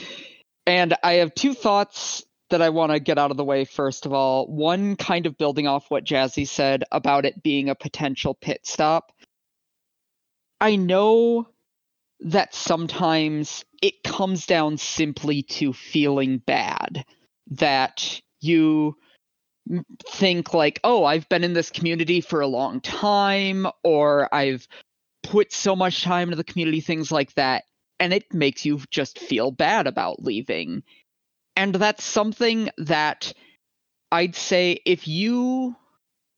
<laughs> and I have two thoughts that I want to get out of the way first of all. One kind of building off what Jazzy said about it being a potential pit stop. I know that sometimes it comes down simply to feeling bad that you think like oh i've been in this community for a long time or i've put so much time into the community things like that and it makes you just feel bad about leaving. And that's something that i'd say if you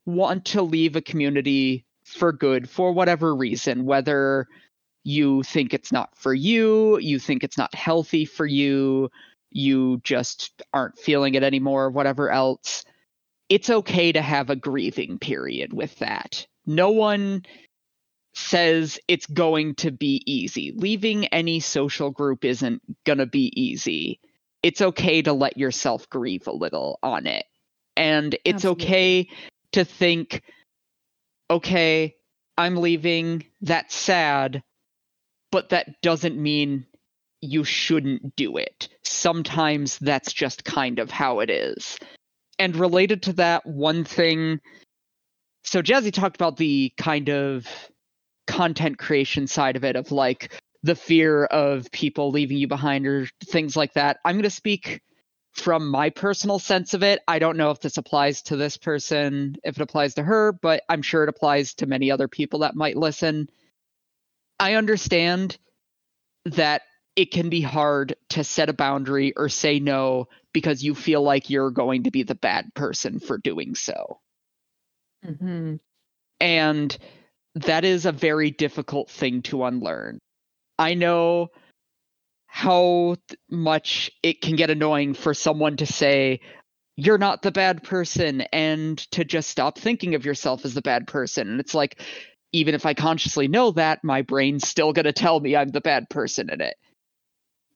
want to leave a community for good for whatever reason whether you think it's not for you you think it's not healthy for you you just aren't feeling it anymore, or whatever else, it's okay to have a grieving period with that. No one says it's going to be easy. Leaving any social group isn't going to be easy. It's okay to let yourself grieve a little on it. And it's Absolutely. okay to think, okay, I'm leaving. That's sad. But that doesn't mean you shouldn't do it. Sometimes that's just kind of how it is. And related to that, one thing. So Jazzy talked about the kind of content creation side of it, of like the fear of people leaving you behind or things like that. I'm going to speak from my personal sense of it. I don't know if this applies to this person, if it applies to her, but I'm sure it applies to many other people that might listen. I understand that it can be hard to set a boundary or say no because you feel like you're going to be the bad person for doing so. Mm-hmm. And that is a very difficult thing to unlearn. I know how much it can get annoying for someone to say, you're not the bad person, and to just stop thinking of yourself as the bad person. And it's like, even if I consciously know that, my brain's still going to tell me I'm the bad person in it.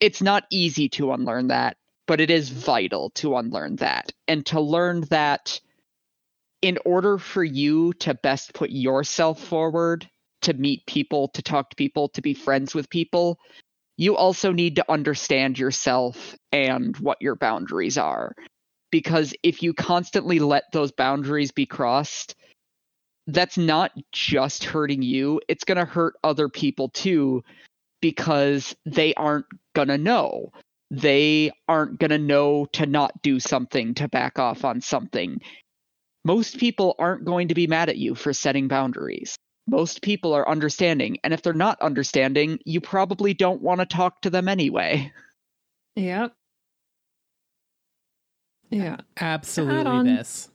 It's not easy to unlearn that, but it is vital to unlearn that. And to learn that in order for you to best put yourself forward, to meet people, to talk to people, to be friends with people, you also need to understand yourself and what your boundaries are. Because if you constantly let those boundaries be crossed, that's not just hurting you, it's going to hurt other people too because they aren't going to know. They aren't going to know to not do something, to back off on something. Most people aren't going to be mad at you for setting boundaries. Most people are understanding. And if they're not understanding, you probably don't want to talk to them anyway. Yep. Yeah. Absolutely on, this.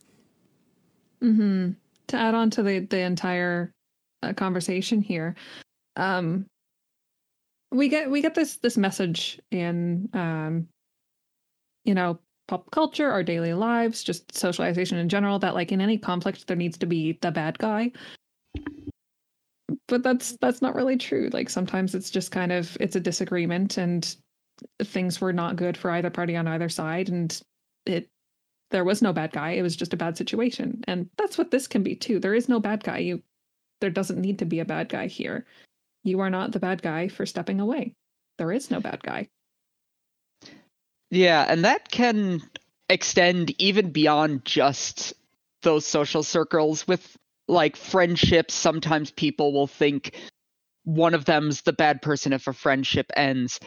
Mm-hmm to add on to the the entire uh, conversation here, um, we get we get this this message in um, you know pop culture, our daily lives, just socialization in general that like in any conflict there needs to be the bad guy. But that's that's not really true. Like sometimes it's just kind of it's a disagreement and things were not good for either party on either side and it there was no bad guy. It was just a bad situation. And that's what this can be too. There is no bad guy. You there doesn't need to be a bad guy here you are not the bad guy for stepping away. There is no bad guy. Yeah and that can extend even beyond just those social circles with like friendships. Sometimes people will think one of them's the bad person if a friendship ends.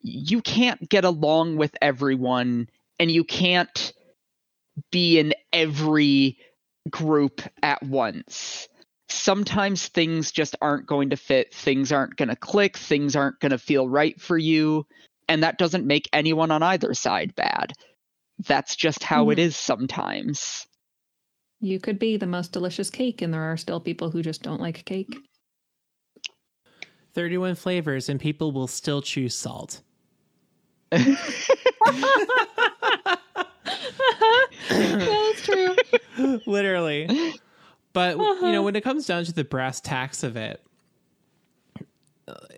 You can't get along with everyone and you can't be in every group at once. Sometimes things just aren't going to fit, things aren't going to click, things aren't going to feel right for you, and that doesn't make anyone on either side bad. That's just how mm. it is sometimes. You could be the most delicious cake, and there are still people who just don't like cake. 31 flavors, and people will still choose salt. <laughs> <laughs> That's true. <laughs> Literally. But uh-huh. you know, when it comes down to the brass tacks of it,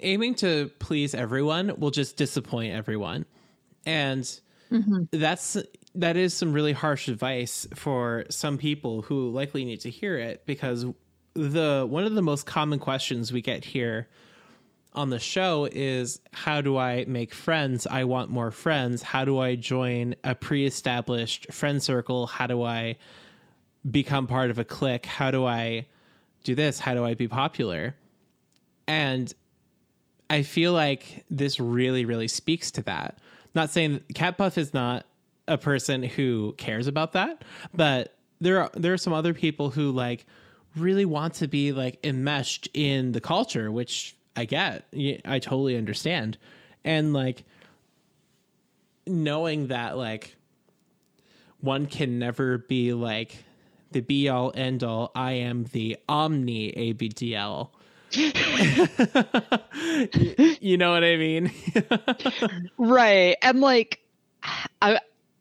aiming to please everyone will just disappoint everyone. And mm-hmm. that's that is some really harsh advice for some people who likely need to hear it because the one of the most common questions we get here on the show is how do I make friends? I want more friends. How do I join a pre established friend circle? How do I become part of a clique? How do I do this? How do I be popular? And I feel like this really, really speaks to that. Not saying Cat Puff is not a person who cares about that, but there are there are some other people who like really want to be like enmeshed in the culture, which I get. I totally understand. And like knowing that like one can never be like the be all end all, I am the omni ABDL. <laughs> you know what I mean? <laughs> right. And like I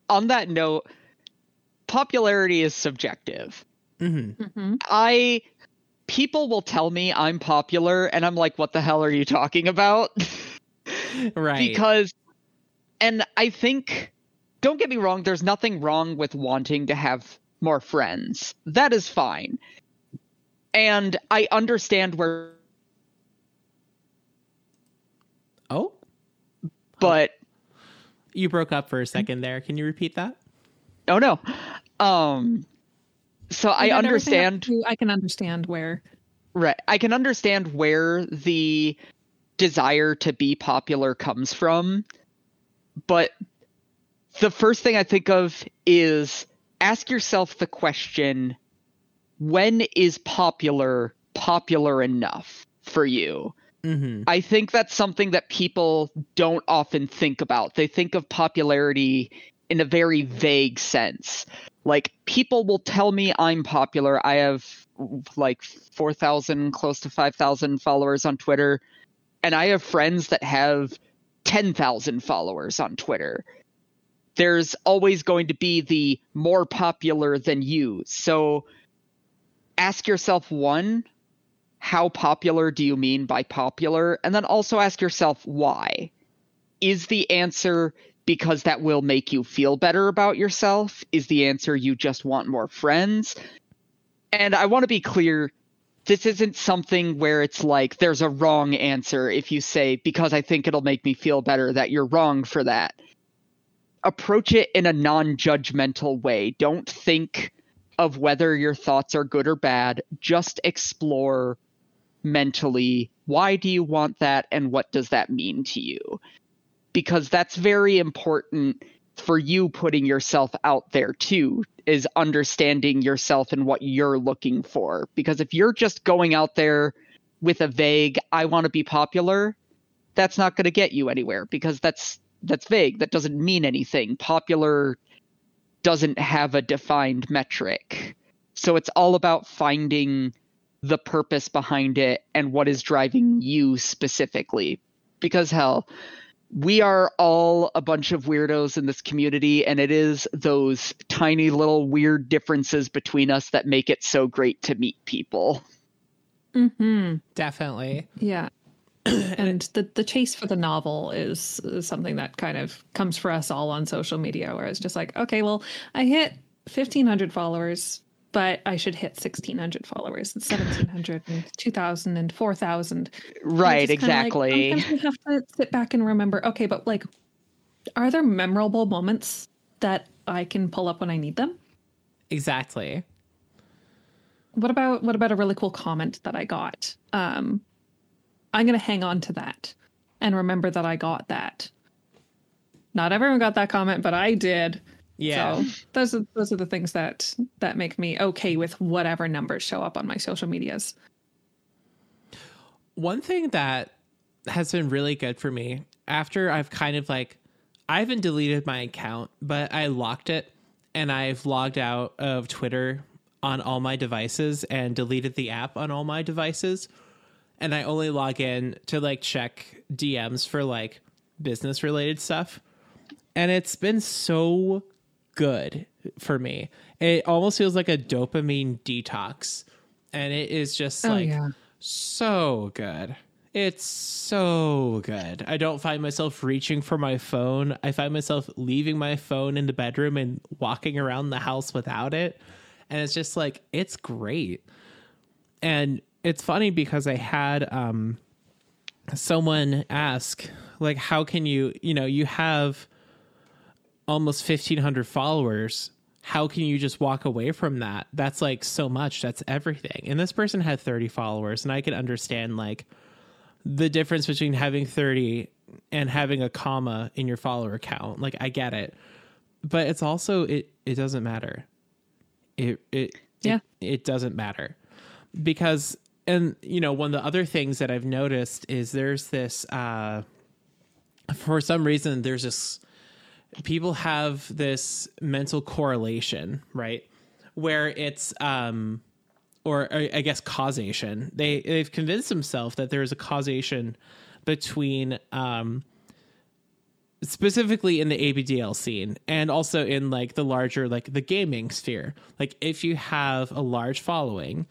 on that note, popularity is subjective. Mm-hmm. Mm-hmm. I people will tell me I'm popular and I'm like what the hell are you talking about? <laughs> Right. because and I think don't get me wrong, there's nothing wrong with wanting to have more friends. That is fine. And I understand where oh, but you broke up for a second there. Can you repeat that? oh no. Um so I And everything up understand to- I can understand where. Right. I can understand where the desire to be popular comes from. But the first thing I think of is ask yourself the question when is popular popular enough for you? Mm-hmm. I think that's something that people don't often think about. They think of popularity in a very vague sense. Like people will tell me I'm popular. I have like 4,000 close to 5,000 followers on Twitter and I have friends that have 10,000 followers on Twitter. There's always going to be the more popular than you. So ask yourself one, how popular do you mean by popular? And then also ask yourself why. Is the answer because that will make you feel better about yourself? Is the answer you just want more friends? And I want to be clear this isn't something where it's like there's a wrong answer if you say, because I think it'll make me feel better, that you're wrong for that. Approach it in a non judgmental way. Don't think of whether your thoughts are good or bad. Just explore mentally why do you want that and what does that mean to you? Because that's very important for you putting yourself out there too is understanding yourself and what you're looking for because if you're just going out there with a vague i want to be popular that's not going to get you anywhere because that's that's vague that doesn't mean anything popular doesn't have a defined metric so it's all about finding the purpose behind it and what is driving you specifically because hell we are all a bunch of weirdos in this community, and it is those tiny little weird differences between us that make it so great to meet people. Mm-hmm. Definitely. Yeah. <clears throat> and the the chase for the novel is, is something that kind of comes for us all on social media, where it's just like, okay, well, I hit fifteen hundred followers, but I should hit sixteen hundred followers, and seventeen hundred, and two thousand, and four thousand. Right, It's just kinda like, exactly. sometimes we have to sit back and remember, okay, but like, are there memorable moments that I can pull up when I need them? Exactly. What about what about a really cool comment that I got? Um, I'm gonna hang on to that and remember that I got that. Not everyone got that comment, but I did. Yeah. So those are those are the things that that make me okay with whatever numbers show up on my social medias. One thing that has been really good for me after I've kind of like I haven't deleted my account, but I locked it and I've logged out of Twitter on all my devices and deleted the app on all my devices. And I only log in to like check DMs for like business related stuff. And it's been so good for me. It almost feels like a dopamine detox. And it is just Oh, like yeah. so good. It's so good. I don't find myself reaching for my phone. I find myself leaving my phone in the bedroom and walking around the house without it. And it's just like, it's great. And it's funny because I had um, someone ask, like, how can you, you know, you have almost 1,500 followers. How can you just walk away from that? That's like so much. That's everything. And this person had 30 followers, and I can understand like the difference between having 30 and having a comma in your follower count. Like I get it. But it's also it it doesn't matter. It it Yeah. it, it doesn't matter. Because and you know, one of the other things that I've noticed is there's this uh for some reason there's this people have this mental correlation, right? Where it's um or, I guess causation. They they've convinced themselves that there is a causation between um specifically in the ABDL scene and also in like the larger like the gaming sphere. Like if you have a large following,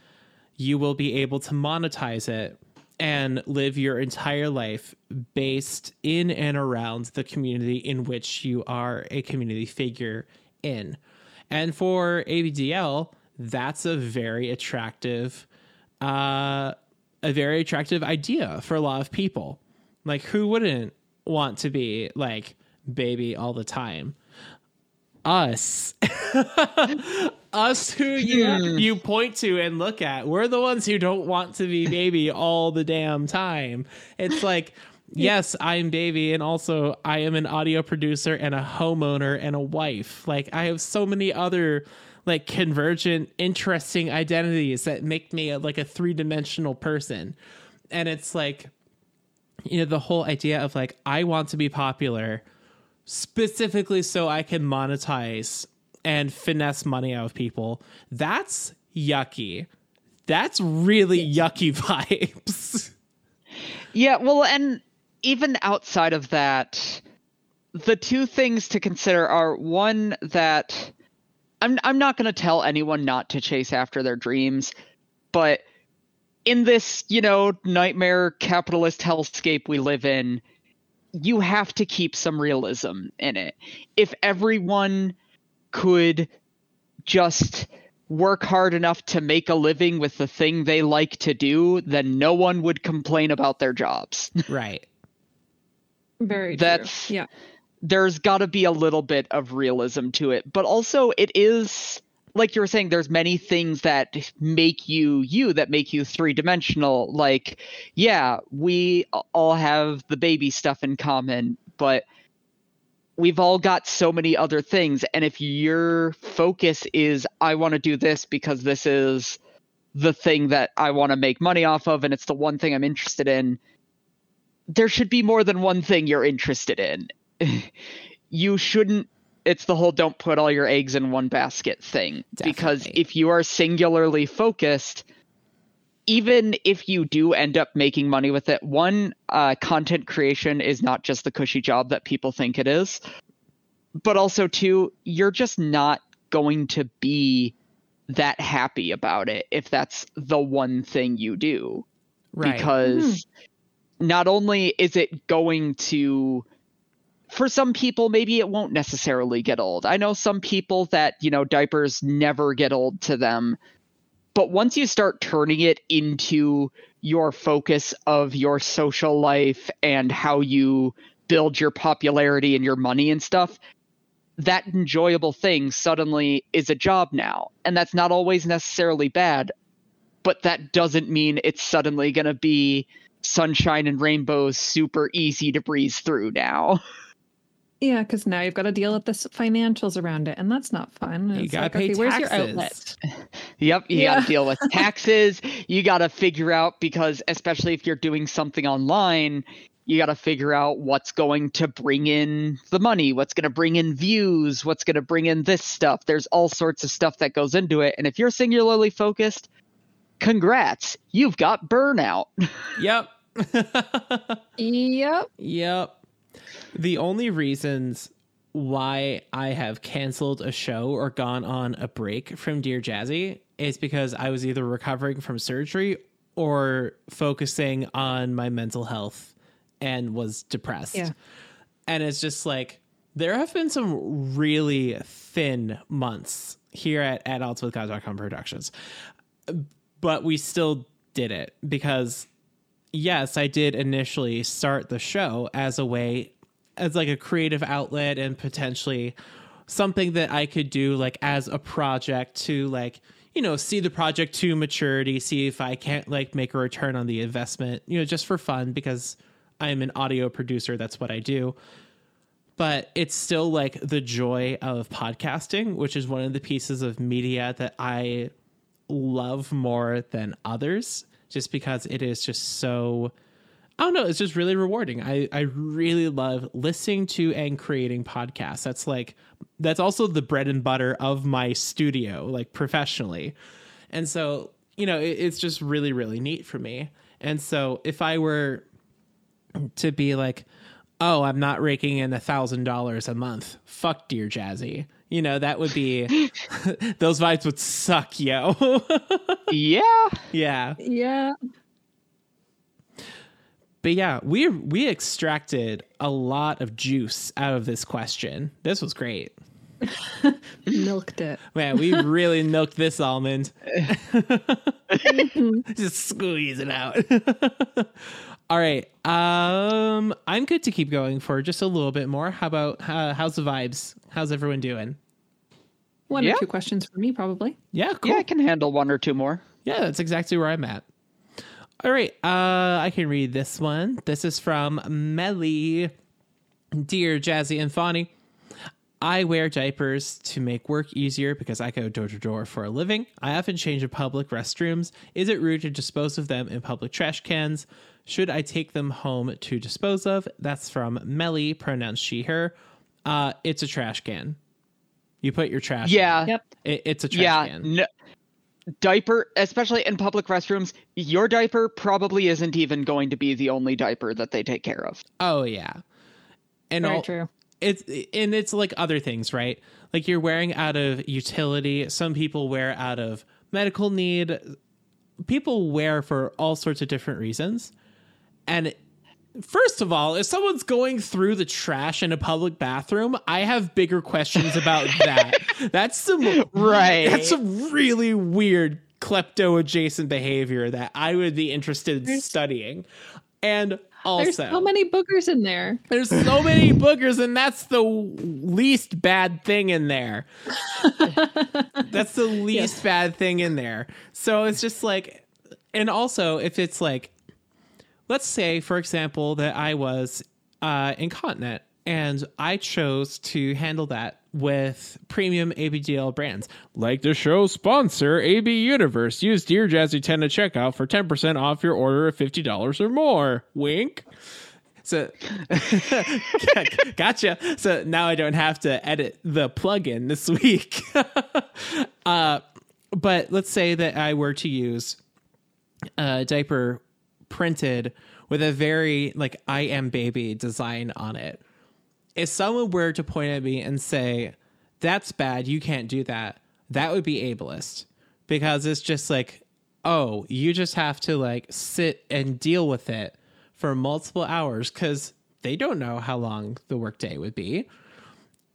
you will be able to monetize it and live your entire life based in and around the community in which you are a community figure in. And for ABDL, that's a very attractive uh a very attractive idea for a lot of people. Like who wouldn't want to be like baby all the time? Us. <laughs> Us who you hmm. you point to and look at. We're the ones who don't want to be baby all the damn time. It's like <laughs> yes, I'm baby, and also I am an audio producer and a homeowner and a wife. Like I have so many other like convergent, interesting identities that make me a, like a three dimensional person. And it's like, you know, the whole idea of like, I want to be popular specifically so I can monetize and finesse money out of people. That's yucky. That's really yucky <laughs> vibes. Yeah, well, and even outside of that, the two things to consider are one that I'm I'm not going to tell anyone not to chase after their dreams, but in this, you know, nightmare capitalist hellscape we live in, you have to keep some realism in it. If everyone could just work hard enough to make a living with the thing they like to do, then no one would complain about their jobs. <laughs> right. Very That's true. Yeah. there's got to be a little bit of realism to it but also it is like you were saying there's many things that make you you that make you three dimensional like yeah we all have the baby stuff in common but we've all got so many other things. And if your focus is i want to do this because this is the thing that i want to make money off of and it's the one thing i'm interested in there should be more than one thing you're interested in. <laughs> You shouldn't it's the whole don't put all your eggs in one basket thing. Because if you are singularly focused even if you do end up making money with it one uh, content creation is not just the cushy job that people think it is. But also two you're just not going to be that happy about it if that's the one thing you do. Right. because not only is it going to for some people maybe it won't necessarily get old. I know some people that you know diapers never get old to them. But once you start turning it into your focus of your social life and how you build your popularity and your money and stuff that enjoyable thing suddenly is a job now. And that's not always necessarily bad but that doesn't mean it's suddenly going to be sunshine and rainbows super easy to breeze through now. <laughs> Yeah, because now you've got to deal with the financials around it, and that's not fun. You gotta like, pay okay, where's your taxes. outlet? <laughs> Yep, you got to deal with <laughs> taxes. You got to figure out because especially if you're doing something online, you got to figure out what's going to bring in the money, what's going to bring in views, what's going to bring in this stuff. There's all sorts of stuff that goes into it. And if you're singularly focused, congrats, you've got burnout. Yep. Yep. Yep. The only reasons why I have canceled a show or gone on a break from Dear Jazzy is because I was either recovering from surgery or focusing on my mental health and was depressed. Yeah. And it's just like there have been some really thin months here at adultswithgods.com productions. But we still did it because yes, I did initially start the show as a way, as like a creative outlet and potentially something that I could do like as a project to like, you know, see the project to maturity, see if I can't like make a return on the investment, you know, just for fun because I'm an audio producer. That's what I do. But it's still like the joy of podcasting, which is one of the pieces of media that I love more than others just because it is just so I don't know, it's just really rewarding. I I really love listening to and creating podcasts. That's like that's also the bread and butter of my studio, like professionally. And so you know, it, it's just really, really neat for me. And so if I were to be like, oh, I'm not raking in a thousand dollars a month, fuck dear Jazzy. You know, that would be <laughs> <laughs> those vibes would suck, yo. <laughs> yeah. yeah. Yeah. But yeah, we we extracted a lot of juice out of this question. This was great. Milked it. Man, we really milked this almond. Mm-hmm. Just squeeze it out. All right. Um, I'm good to keep going for just a little bit more. How about uh, how's the vibes? How's everyone doing? One Yeah. or two questions for me, probably. Yeah, cool. Yeah, I can handle one or two more. Yeah, that's exactly where I'm at. All right, uh, I can read this one. This is from Melly. Dear Jazzy and Fawny, I wear diapers to make work easier because I go door to door for a living. I often change in public restrooms. Is it rude to dispose of them in public trash cans? Should I take them home to dispose of? That's from Melly, pronouns she, her. Uh, it's a trash can. You put your trash. in. Yeah. Yep. It- it's a trash yeah. can. No, diaper, especially in public restrooms, your diaper probably isn't even going to be the only diaper that they take care of. Oh yeah, and Very all, true. it's and it's like other things, right? Like you're wearing out of utility. Some people wear out of medical need. People wear for all sorts of different reasons. And first of all, if someone's going through the trash in a public bathroom, I have bigger questions about <laughs> that. That's some Right. That's some really weird klepto adjacent behavior that I would be interested in studying. And also, There's so many boogers in there. there's so many boogers, and that's the least bad thing in there. <laughs> that's the least bad thing in there. So it's just like, and also if it's like, let's say, for example, that I was uh, incontinent and I chose to handle that with premium ABDL brands. Like the show sponsor, AB Universe. Use Dear Jazzy 10 to checkout for 10% off your order of $50 or more. Wink. So <laughs> gotcha. So now I don't have to edit the plugin this week. <laughs> uh, but let's say that I were to use a diaper printed with a very like I am baby design on it. If someone were to point at me and say, That's bad, you can't do that, that would be ableist. Because it's just like, oh, you just have to like sit and deal with it for multiple hours because they don't know how long the workday would be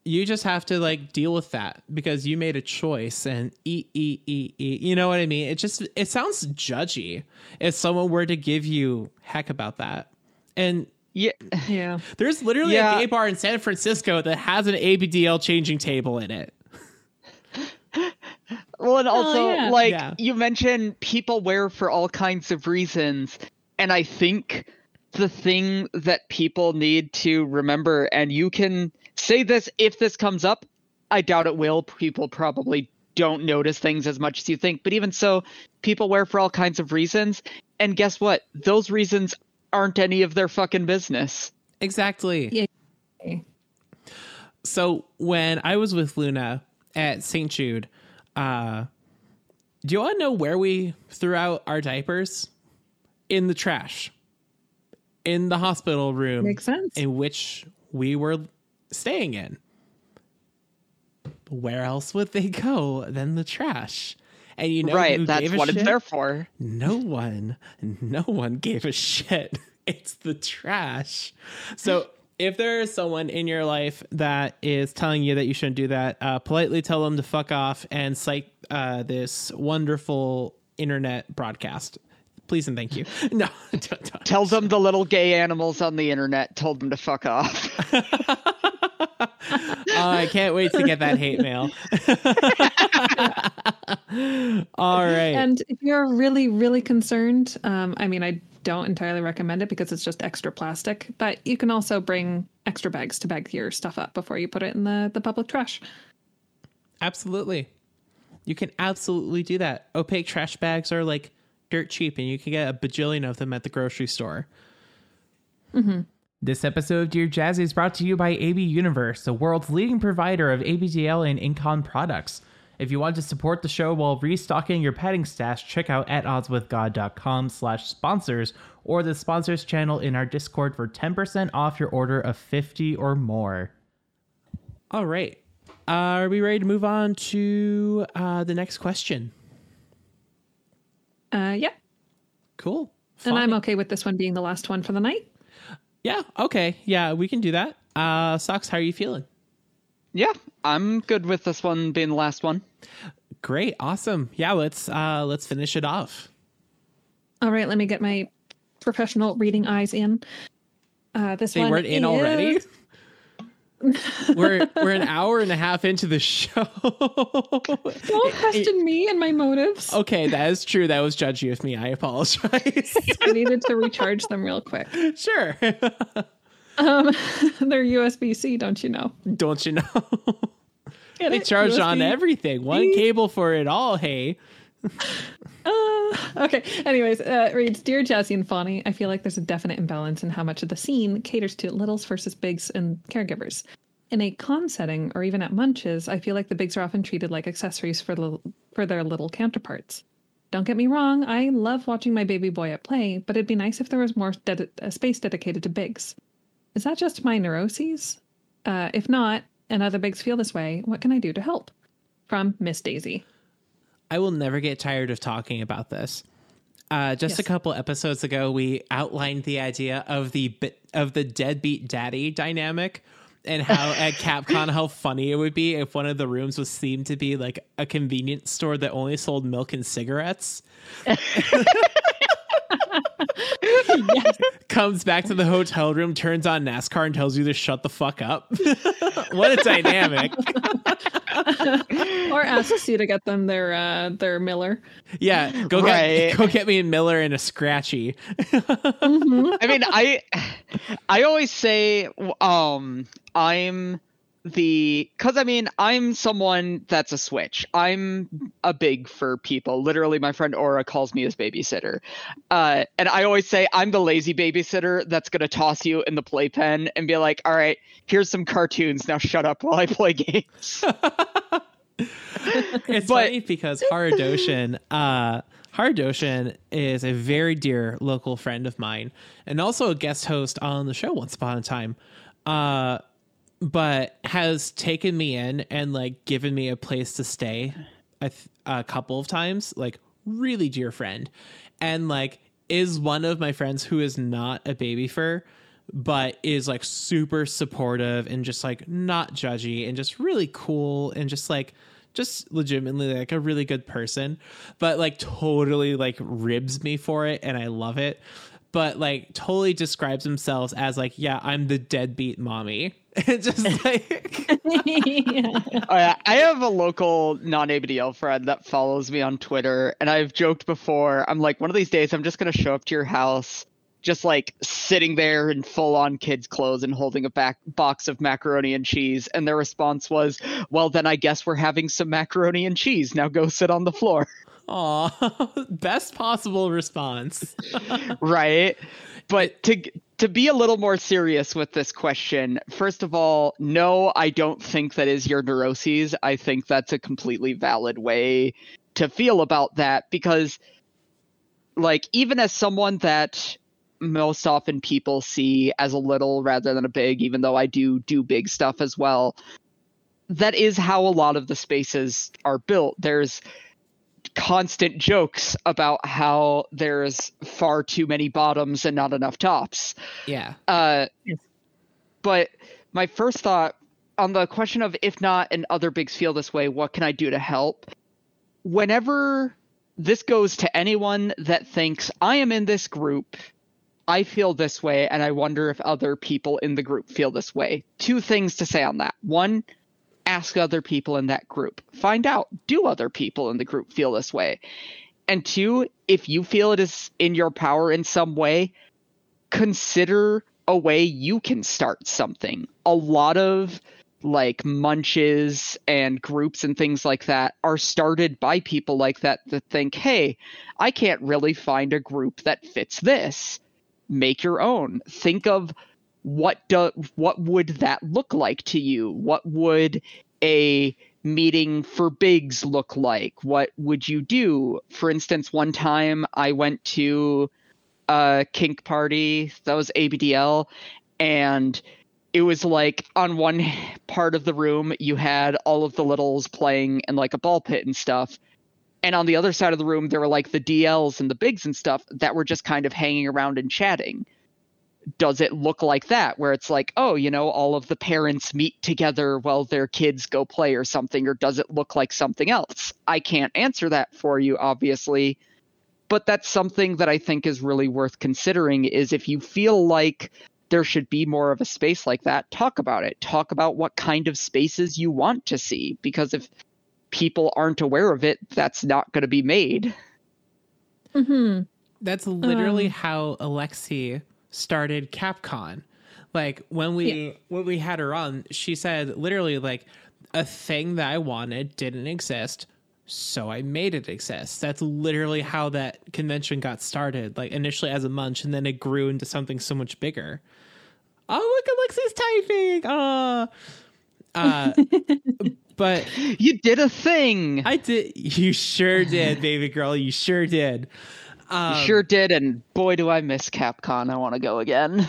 you just have to like deal with that because you made a choice and eat eat eat eat you know what i mean it just it sounds judgy if someone were to give you heck about that and Yeah. <laughs> Yeah. there's literally Yeah. a gay bar in san francisco that has an abdl changing table in it <laughs> Well, and also, yeah. like, Yeah. you mentioned people wear for all kinds of reasons. And I think the thing that people need to remember, and you can say this if this comes up, I doubt it will. People probably don't notice things as much as you think. But even so, people wear for all kinds of reasons. And guess what? Those reasons aren't any of their fucking business. exactly Yeah. So when I was with Luna at St. Jude, uh, do you want to know where we threw out our diapers? In the trash, in the hospital room, Makes sense. in which we were staying in. Where else would they go than the trash? And you know, right. That's what shit? it's there for. No one, no one gave a shit. <laughs> It's the trash. So if there is someone in your life that is telling you that you shouldn't do that, uh, politely tell them to fuck off and cite uh, this wonderful internet broadcast. Please and thank you. <laughs> No, don't, don't. Tell them the little gay animals on the internet told them to fuck off. <laughs> I can't wait to get that hate mail. <laughs> All right. And if you're really, really concerned, um, I mean, I don't entirely recommend it because it's just extra plastic, but you can also bring extra bags to bag your stuff up before you put it in the, the public trash. Absolutely. You can absolutely do that. Opaque trash bags are like dirt cheap, and you can get a bajillion of them at the grocery store. This episode of Dear Jazzy is brought to you by AB Universe, the world's leading provider of ABDL and Incon products. If you want to support the show while restocking your padding stash, check out at oddswithgod.com slash sponsors or the sponsors channel in our Discord for 10% off your order of 50 or more. All right. are we ready to move on to uh, the next question? Uh, yeah. Cool. And I'm okay with this one being the last one for the night. Yeah. Okay. Yeah, we can do that. Uh, Socks, how are you feeling? Yeah, I'm good with this one being the last one. Great. Awesome. Yeah. Let's uh, let's finish it off. All right, let me get my professional reading eyes in. Uh, this They one weren't in already. We're we're an hour and a half into the show. <laughs> Don't question me and my motives. okay, that is true. That was judgy of me. I apologize. <laughs> I needed to recharge them real quick. sure. Um, <laughs> they're USB C, don't you know? Don't you know? Get they it? charge on everything. One cable for it all. Hey. <laughs> Uh, okay. Anyways, uh, reads Dear Jazzy and Fawny, I feel like there's a definite imbalance in how much of the scene caters to littles versus bigs and caregivers. In a con setting or even at munches, I feel like the bigs are often treated like accessories for, the, for their little counterparts. Don't get me wrong, I love watching my baby boy at play, but it'd be nice if there was more ded- a space dedicated to bigs. Is that just my neuroses? Uh, if not, and other bigs feel this way, what can I do to help? From Miss Daisy. I will never get tired of talking about this. Uh, just a couple episodes ago, we outlined the idea of the of the deadbeat daddy dynamic, and how <laughs> at Capcom how funny it would be if one of the rooms was themed to be like a convenience store that only sold milk and cigarettes. <laughs> <laughs> Comes back to the hotel room, turns on NASCAR, and tells you to shut the fuck up. <laughs> what a dynamic! or asks you to get them their uh, their Miller. Yeah, go Right. get go get me a Miller and a Scratchy. I mean, I I always say um I'm the cuz I mean, I'm someone that's a switch. I'm a big for people. Literally my friend Aura calls me his babysitter. Uh and I always say I'm the lazy babysitter that's going to toss you in the playpen and be like, "All right, here's some cartoons. Now shut up while I play games." <laughs> It's But- funny because Haradoshin, uh, Haradoshin is a very dear local friend of mine and also a guest host on the show once upon a time. Uh, but has taken me in and like given me a place to stay a, th- a couple of times, like really dear friend, and like is one of my friends who is not a baby fur, but is like super supportive and just like not judgy and just really cool and just like just legitimately like a really good person, but like totally like ribs me for it and I love it. But like totally describes themselves as like, yeah, I'm the deadbeat mommy. And <laughs> just like <laughs> Oh, yeah. I have a local non-ABDL friend that follows me on Twitter, and I've joked before. I'm like, one of these days, I'm just gonna show up to your house, just like sitting there in full-on kids' clothes and holding a back box of macaroni and cheese. And their response was, "Well, then I guess we're having some macaroni and cheese. Now go sit on the floor." Aw, <laughs> best possible response. right but to to be a little more serious with this question first of all no i don't think that is your neuroses. I think that's a completely valid way to feel about that because like even as someone that most often people see as a little rather than a big even though i do do big stuff as well that is how a lot of the spaces are built. There's constant jokes about how there's far too many bottoms and not enough tops. Yeah. Uh, but my first thought on the question of if not and other bigs feel this way, what can I do to help? Whenever this goes to anyone that thinks I am in this group, I feel this way, and I wonder if other people in the group feel this way. Two things to say on that. One, ask other people in that group. Find out, do other people in the group feel this way? And two, if you feel it is in your power in some way, consider a way you can start something. A lot of like munches and groups and things like that are started by people like that that think, hey, I can't really find a group that fits this. Make your own. Think of what do what would that look like to you? What would a meeting for bigs look like? What would you do? For instance, one time I went to a kink party that was ABDL, and it was like on one part of the room you had all of the littles playing in like a ball pit and stuff. And on the other side of the room, there were like the DLs and the bigs and stuff that were just kind of hanging around and chatting does it look like that? Where it's like oh you know all of the parents meet together while their kids go play or something or does it look like something else? I can't answer that for you obviously. But that's something that i think is really worth considering is if you feel like there should be more of a space like that talk about it. Talk about what kind of spaces you want to see because if people aren't aware of it that's not going to be made. Hmm That's literally Um. how Alexi started Capcom. Like when we when we had her on, she said literally like a thing that I wanted didn't exist, so I made it exist. That's literally how that convention got started. Like initially as a munch, and then it grew into something so much bigger. Oh look, Alexi's typing. Uh, uh, <laughs> but you did a thing I did. You sure did, baby girl. You sure did. Um, You sure did, and boy, do I miss Capcom. I want to go again.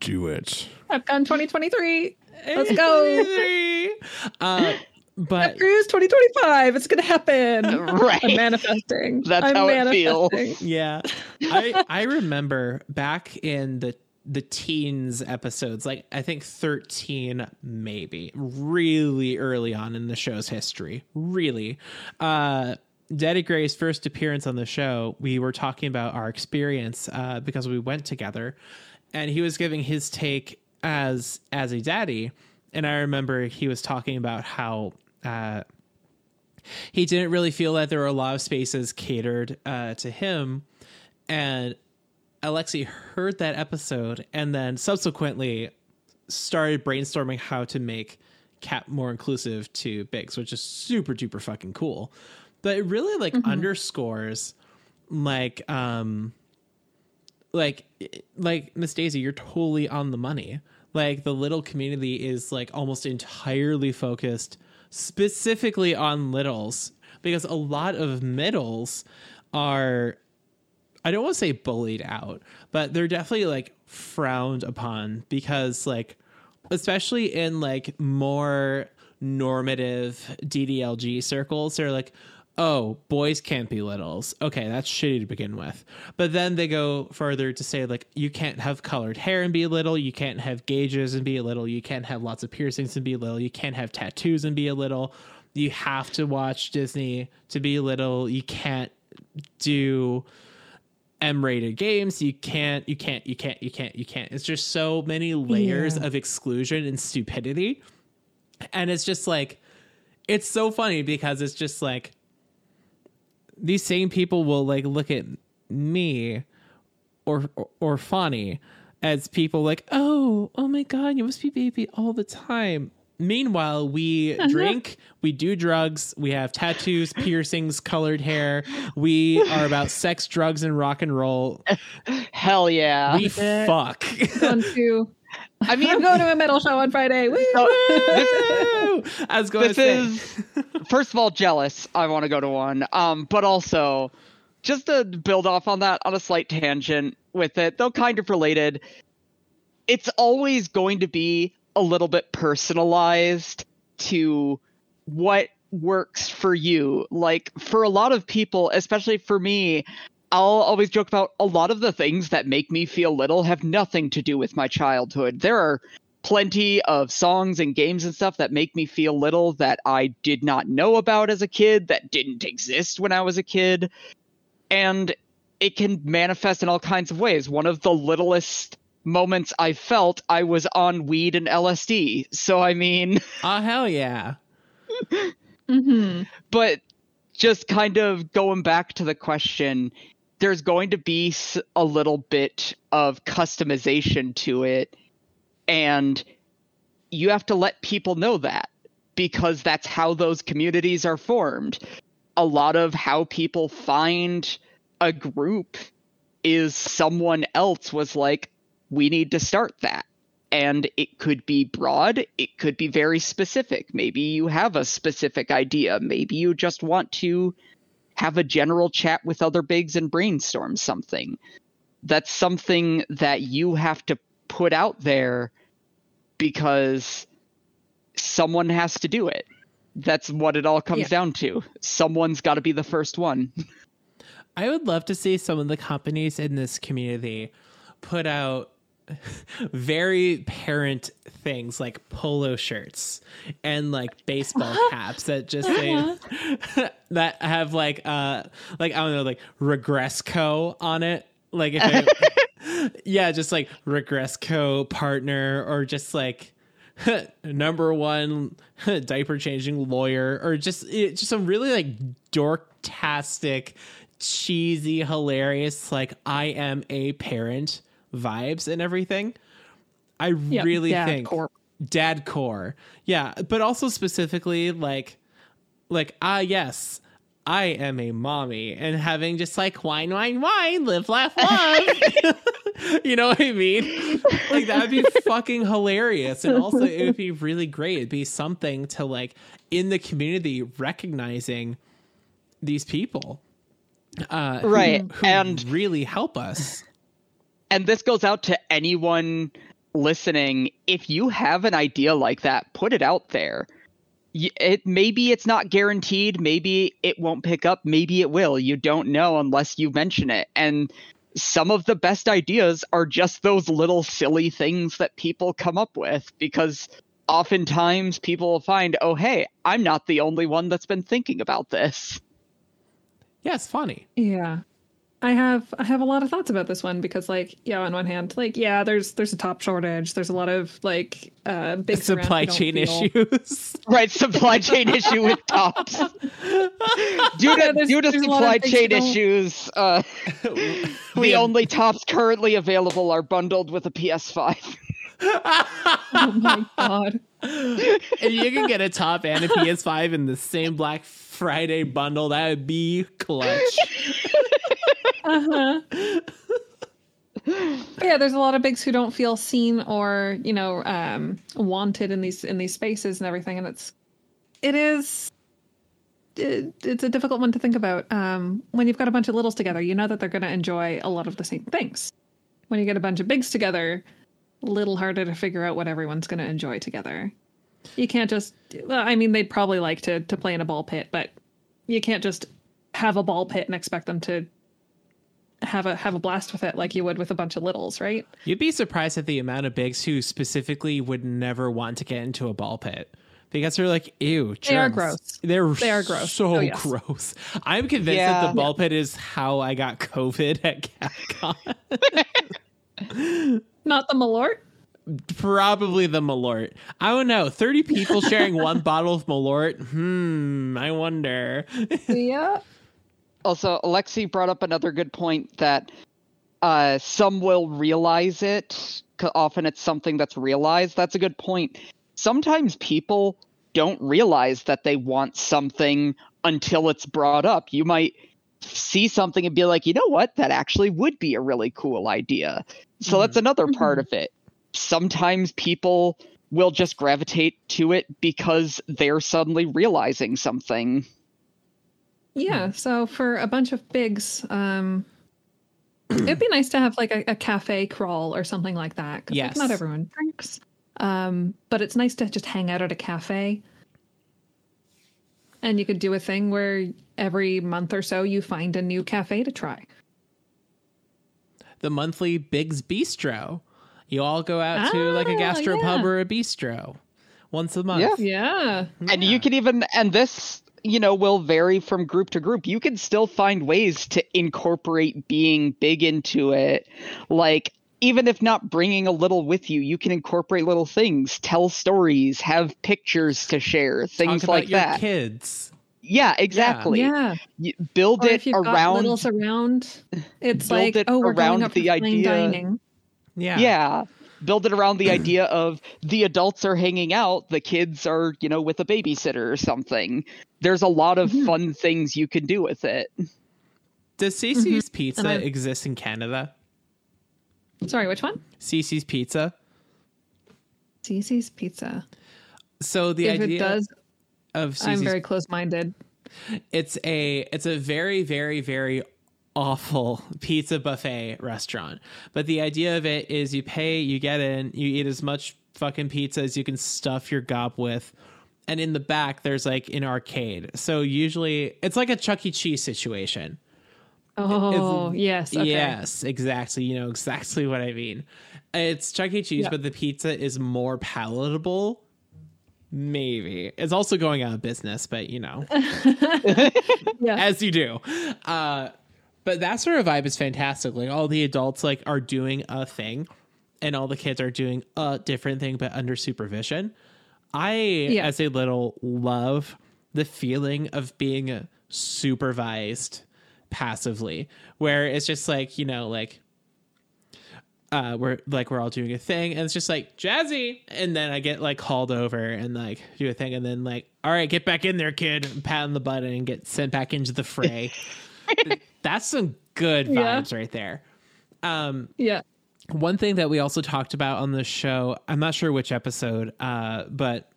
do it. Capcom 2023. Let's go. uh, but Cruise 2025. It's gonna happen. <laughs> right. I'm manifesting. That's I'm how it feels. yeah, I I remember back in the the teens episodes, like I think thirteen, maybe really early on in the show's history, really. Uh, Daddy Gray's first appearance on the show, we were talking about our experience uh, because we went together, and he was giving his take as as a daddy, and I remember he was talking about how. Uh, he didn't really feel that there were a lot of spaces catered uh, to him. And Alexi heard that episode and then subsequently started brainstorming how to make Cap more inclusive to Bigs, which is super duper fucking cool. But it really like underscores like um like like Miss Daisy, you're totally on the money. Like the little community is like almost entirely focused specifically on littles because a lot of middles are I don't want to say bullied out, but they're definitely like frowned upon because like especially in like more normative DDLG circles, they're like, oh, boys can't be littles. Okay, that's shitty to begin with. But then they go further to say, like, you can't have colored hair and be a little. You can't have gauges and be a little. You can't have lots of piercings and be a little. You can't have tattoos and be a little. You have to watch Disney to be little. You can't do M-rated games. You can't, you can't, you can't, you can't, you can't. It's just so many layers Yeah. of exclusion and stupidity. And it's just like it's so funny because it's just like these same people will like look at me or or, or Fawny as people like, oh, oh my god, you must be baby all the time. Meanwhile, we <laughs> drink, we do drugs, we have tattoos, <laughs> piercings, colored hair. We are about sex, drugs, and rock and roll. <laughs> Hell yeah. We fuck. Going to, I mean, I'm going to a metal show on Friday. Woo! So- Woo! I was going to this say. is first of all jealous i want to go to one um but also just to build off on that on a slight tangent with it though kind of related it's always going to be a little bit personalized to what works for you like for a lot of people especially for me I'll always joke about a lot of the things that make me feel little have nothing to do with my childhood. There are plenty of songs and games and stuff that make me feel little that I did not know about as a kid, that didn't exist when I was a kid. And it can manifest in all kinds of ways. One of the littlest moments I felt, I was on weed and LSD. So, I mean, <laughs> Oh, hell yeah. hmm but just kind of going back to the question, there's going to be a little bit of customization to it. And you have to let people know that because that's how those communities are formed. A lot of how people find a group is someone else was like, we need to start that. and it could be broad, it could be very specific. Maybe you have a specific idea, maybe you just want to have a general chat with other bigs and brainstorm something. That's something that you have to put out there because someone has to do it. That's what it all comes Yeah. down to. Someone's got to be the first one. <laughs> I would love to see some of the companies in this community put out very parent things like polo shirts and like baseball <laughs> caps that just say <laughs> that have like uh like I don't know like Regressco on it. Like if it, <laughs> yeah just like Regressco partner or just like number one diaper changing lawyer or just it, just some really like dorktastic cheesy hilarious like i am a parent vibes and everything i Yep, really dad think corp. dad core. Yeah but also specifically like like ah yes i am a mommy and having just like wine wine wine live laugh love. <laughs> <laughs> You know what i mean? Like that would be fucking hilarious. And also it would be really great. It'd be something to like in the community recognizing these people uh who- Right, who and- really help us and this goes out to anyone listening. If you have an idea like that put it out there. It maybe it's not guaranteed. Maybe it won't pick up. Maybe it will. You don't know unless you mention it. And some of the best ideas are just those little silly things that people come up with because oftentimes people will find oh hey i'm not the only one that's been thinking about this. Yeah it's funny. Yeah. I have I have a lot of thoughts about this one because like yeah on one hand like yeah there's there's a top shortage. There's a lot of like uh big supply chain issues. <laughs> Right supply chain issue with tops. <laughs> Due to, Yeah, due to there's a lot of supply chain issues uh <laughs> the only tops currently available are bundled with a ps5 oh my god if you can get a top and a PS5 in the same Black Friday bundle, that would be clutch. uh-huh. Yeah there's a lot of bigs who don't feel seen or you know um wanted in these in these spaces and everything and it's it is it, it's a difficult one to think about. Um when you've got a bunch of littles together you know that they're going to enjoy a lot of the same things. When you get a bunch of bigs together little harder to figure out what everyone's going to enjoy together you can't just well i mean they'd probably like to to play in a ball pit but you can't just have a ball pit and expect them to have a have a blast with it like you would with a bunch of littles right You'd be surprised at the amount of bigs who specifically would never want to get into a ball pit. Because they're like, ew, They are germs." gross. They're They are gross. So Oh, yes. gross. I'm convinced that the ball pit is how I got COVID at Capcom. <laughs> not the malort Probably the Malort. I don't know. 30 people sharing <laughs> one bottle of Malort? Hmm, I wonder. <laughs> yeah also alexi brought up another good point that uh some will realize it. often it's something that's realized that's a good point sometimes people don't realize that they want something until it's brought up you might see something and be like you know what? That actually would be a really cool idea. So that's another part of it. Sometimes people will just gravitate to it because they're suddenly realizing something. Yeah, so for a bunch of bigs, um, <clears throat> it'd be nice to have like a, a cafe crawl or something like that. 'cause, like, Yes. not everyone drinks, um, but it's nice to just hang out at a cafe. And you could do a thing where every month or so you find a new cafe to try. the monthly Biggs Bistro. You all go out to like a Ah, gastropub yeah. or a bistro once a month. Yeah. Yeah, And you can even, and this, you know, will vary from group to group. You can still find ways to incorporate being big into it. Like, even if not bringing a little with you, you can incorporate little things, tell stories, have pictures to share, things Talk about like your that. kids. Yeah, exactly. yeah. You build Or it if you've got around. littles around, it's Build like, it oh, we're around going up the idea- dining. Yeah. yeah. Build it around the <clears throat> idea of the adults are hanging out, the kids are, you know, with a babysitter or something. There's a lot of Mhm. fun things you can do with it. Does CiCi's Pizza And I- exist in Canada? Sorry, which one? CiCi's Pizza. CiCi's Pizza. So the if idea it does, of I'm very close-minded. it's a it's a very very very awful <laughs> pizza buffet restaurant but the idea of it is you pay you get in you eat as much fucking pizza as you can stuff your gob with and in the back there's like an arcade so usually it's like a chuck e cheese situation Oh, yes. Okay. yes exactly you know exactly what i mean it's chuck e cheese Yeah. but the pizza is more palatable maybe it's also going out of business but you know <laughs> Yeah. as you do. Uh, but that sort of vibe is fantastic. Like all the adults like are doing a thing, and all the kids are doing a different thing, but under supervision. I, Yeah. as a little, love the feeling of being supervised passively, where it's just like you know, like uh we're like we're all doing a thing and it's just like jazzy and then i get like called over and like do a thing and then like all right get back in there kid and pat on the button and get sent back into the fray <laughs> that's some good Yeah. vibes right there um yeah. one thing that we also talked about on the show i'm not sure which episode uh but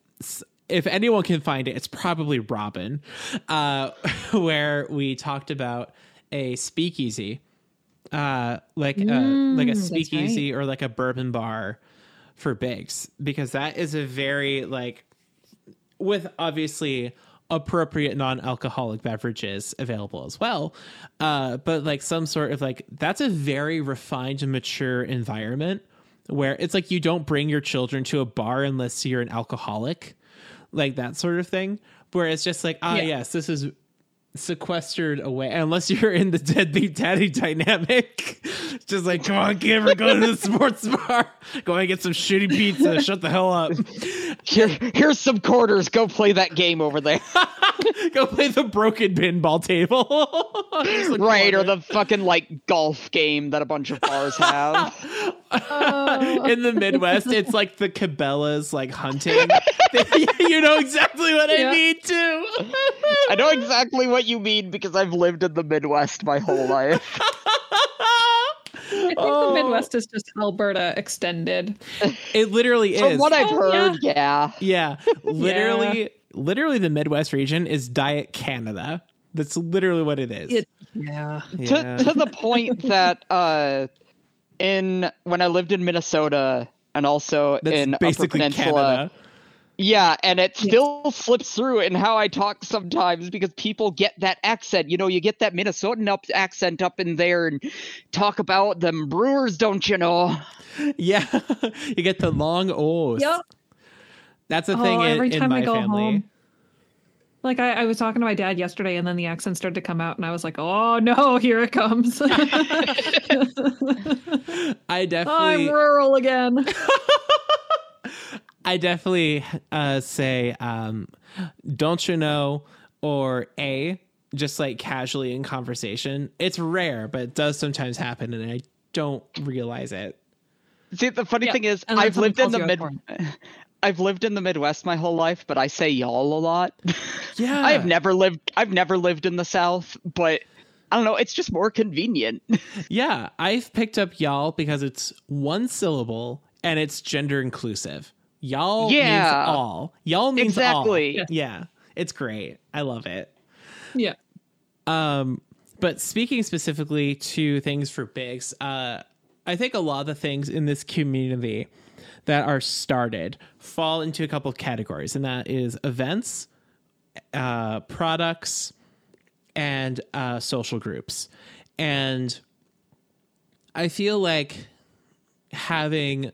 if anyone can find it it's probably robin uh <laughs> where we talked about a speakeasy uh like a like a Mm, speakeasy or like a bourbon bar for bigs because that is a very like with obviously appropriate non-alcoholic beverages available as well uh but like some sort of like that's a very refined and mature environment where it's like you don't bring your children to a bar unless you're an alcoholic like that sort of thing where it's just like ah Yeah. yes this is sequestered away unless you're in the deadbeat daddy dynamic. <laughs> Just like come on kid we're going to the sports bar. Go and get some shitty pizza. Shut the hell up. Here, here's some quarters. Go play that game over there. <laughs> go play the broken pinball table. <laughs> Like, right, or the fucking like golf game that a bunch of bars have. Oh. in the midwest it's like the cabela's like hunting. You know exactly what Yeah. i mean too. I know exactly what you mean because I've lived in the Midwest my whole life. <laughs> I think Oh. the Midwest is just Alberta extended. <laughs> it literally is. From what I've Oh, heard, yeah. <laughs> Yeah, literally, literally, the Midwest region is Diet Canada. That's literally what it is. It- yeah. yeah. To, to the point that uh, in when I lived in Minnesota and also That's in Upper basically Peninsula, Canada. Yeah, and it still slips through in how I talk sometimes because people get that accent. You know, you get that Minnesotan up accent up in there and talk about them brewers, don't you know? Yeah, <laughs> you get the long O's. Yep. That's a Oh, thing in, every in time my I go family. home. Like I, I was talking to my dad yesterday, and then the accent started to come out, and I was like, "Oh no, <laughs> here it comes! <laughs> I definitely. I'm rural again." I definitely uh, say, um, "Don't you know?" or "A," just like casually in conversation. It's rare, but it does sometimes happen, and I don't realize it. See, the funny Yeah, thing is, I've lived in the you mid. <laughs> I've lived in the Midwest my whole life, but I say y'all a lot. Yeah, <laughs> I have never lived. I've never lived in the South, but I don't know. It's just more convenient. <laughs> Yeah, I've picked up y'all because it's one syllable and it's gender inclusive. Y'all means Yeah. all. Y'all means Exactly. all. Yeah, it's great. I love it. yeah. Um, but speaking specifically to things for bigs, uh, I think a lot of the things in this community that are started fall into a couple of categories, and that is events, uh, products, and uh, social groups. And I feel like having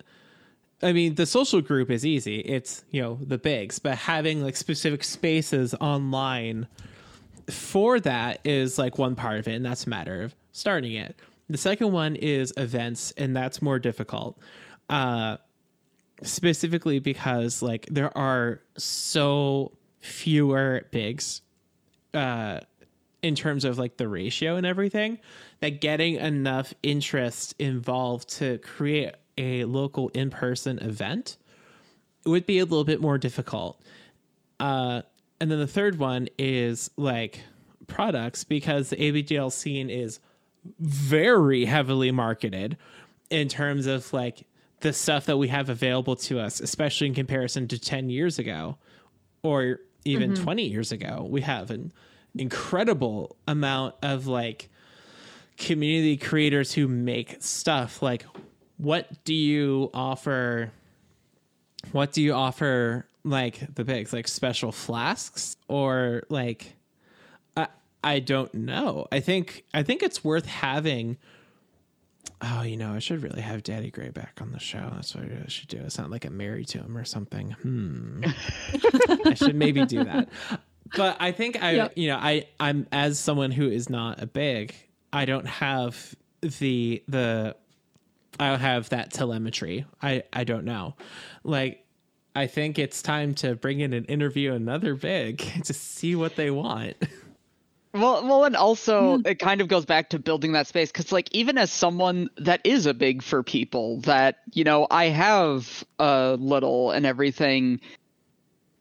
I mean, the social group is easy. It's, you know, the bigs, but having like specific spaces online for that is like one part of it, and that's a matter of starting it. The second one is events, and that's more difficult. Uh specifically because like there are so fewer bigs uh in terms of like the ratio and everything that getting enough interest involved to create a local in-person event it would be a little bit more difficult uh and then the third one is like products because the ABDL scene is very heavily marketed in terms of like the stuff that we have available to us, especially in comparison to 10 years ago or even 20 years ago. We have an incredible amount of like community creators who make stuff. Like, what do you offer? What do you offer like the bigs? Like special flasks or like I I don't know. I think I think it's worth having Oh, you know, I should really have Daddy Gray back on the show. That's what I should do. It's not like I'm married to him or something. Hmm. I should maybe do that. But I think I, Yep. you know, I, I'm as someone who is not a big, I don't have the the, I don't have that telemetry. I I don't know. Like, I think it's time to bring in an interview another big <laughs> to see what they want. Well, well, and also hmm. it kind of goes back to building that space because, like, even as someone that is a big for people, that you know, I have a little and everything.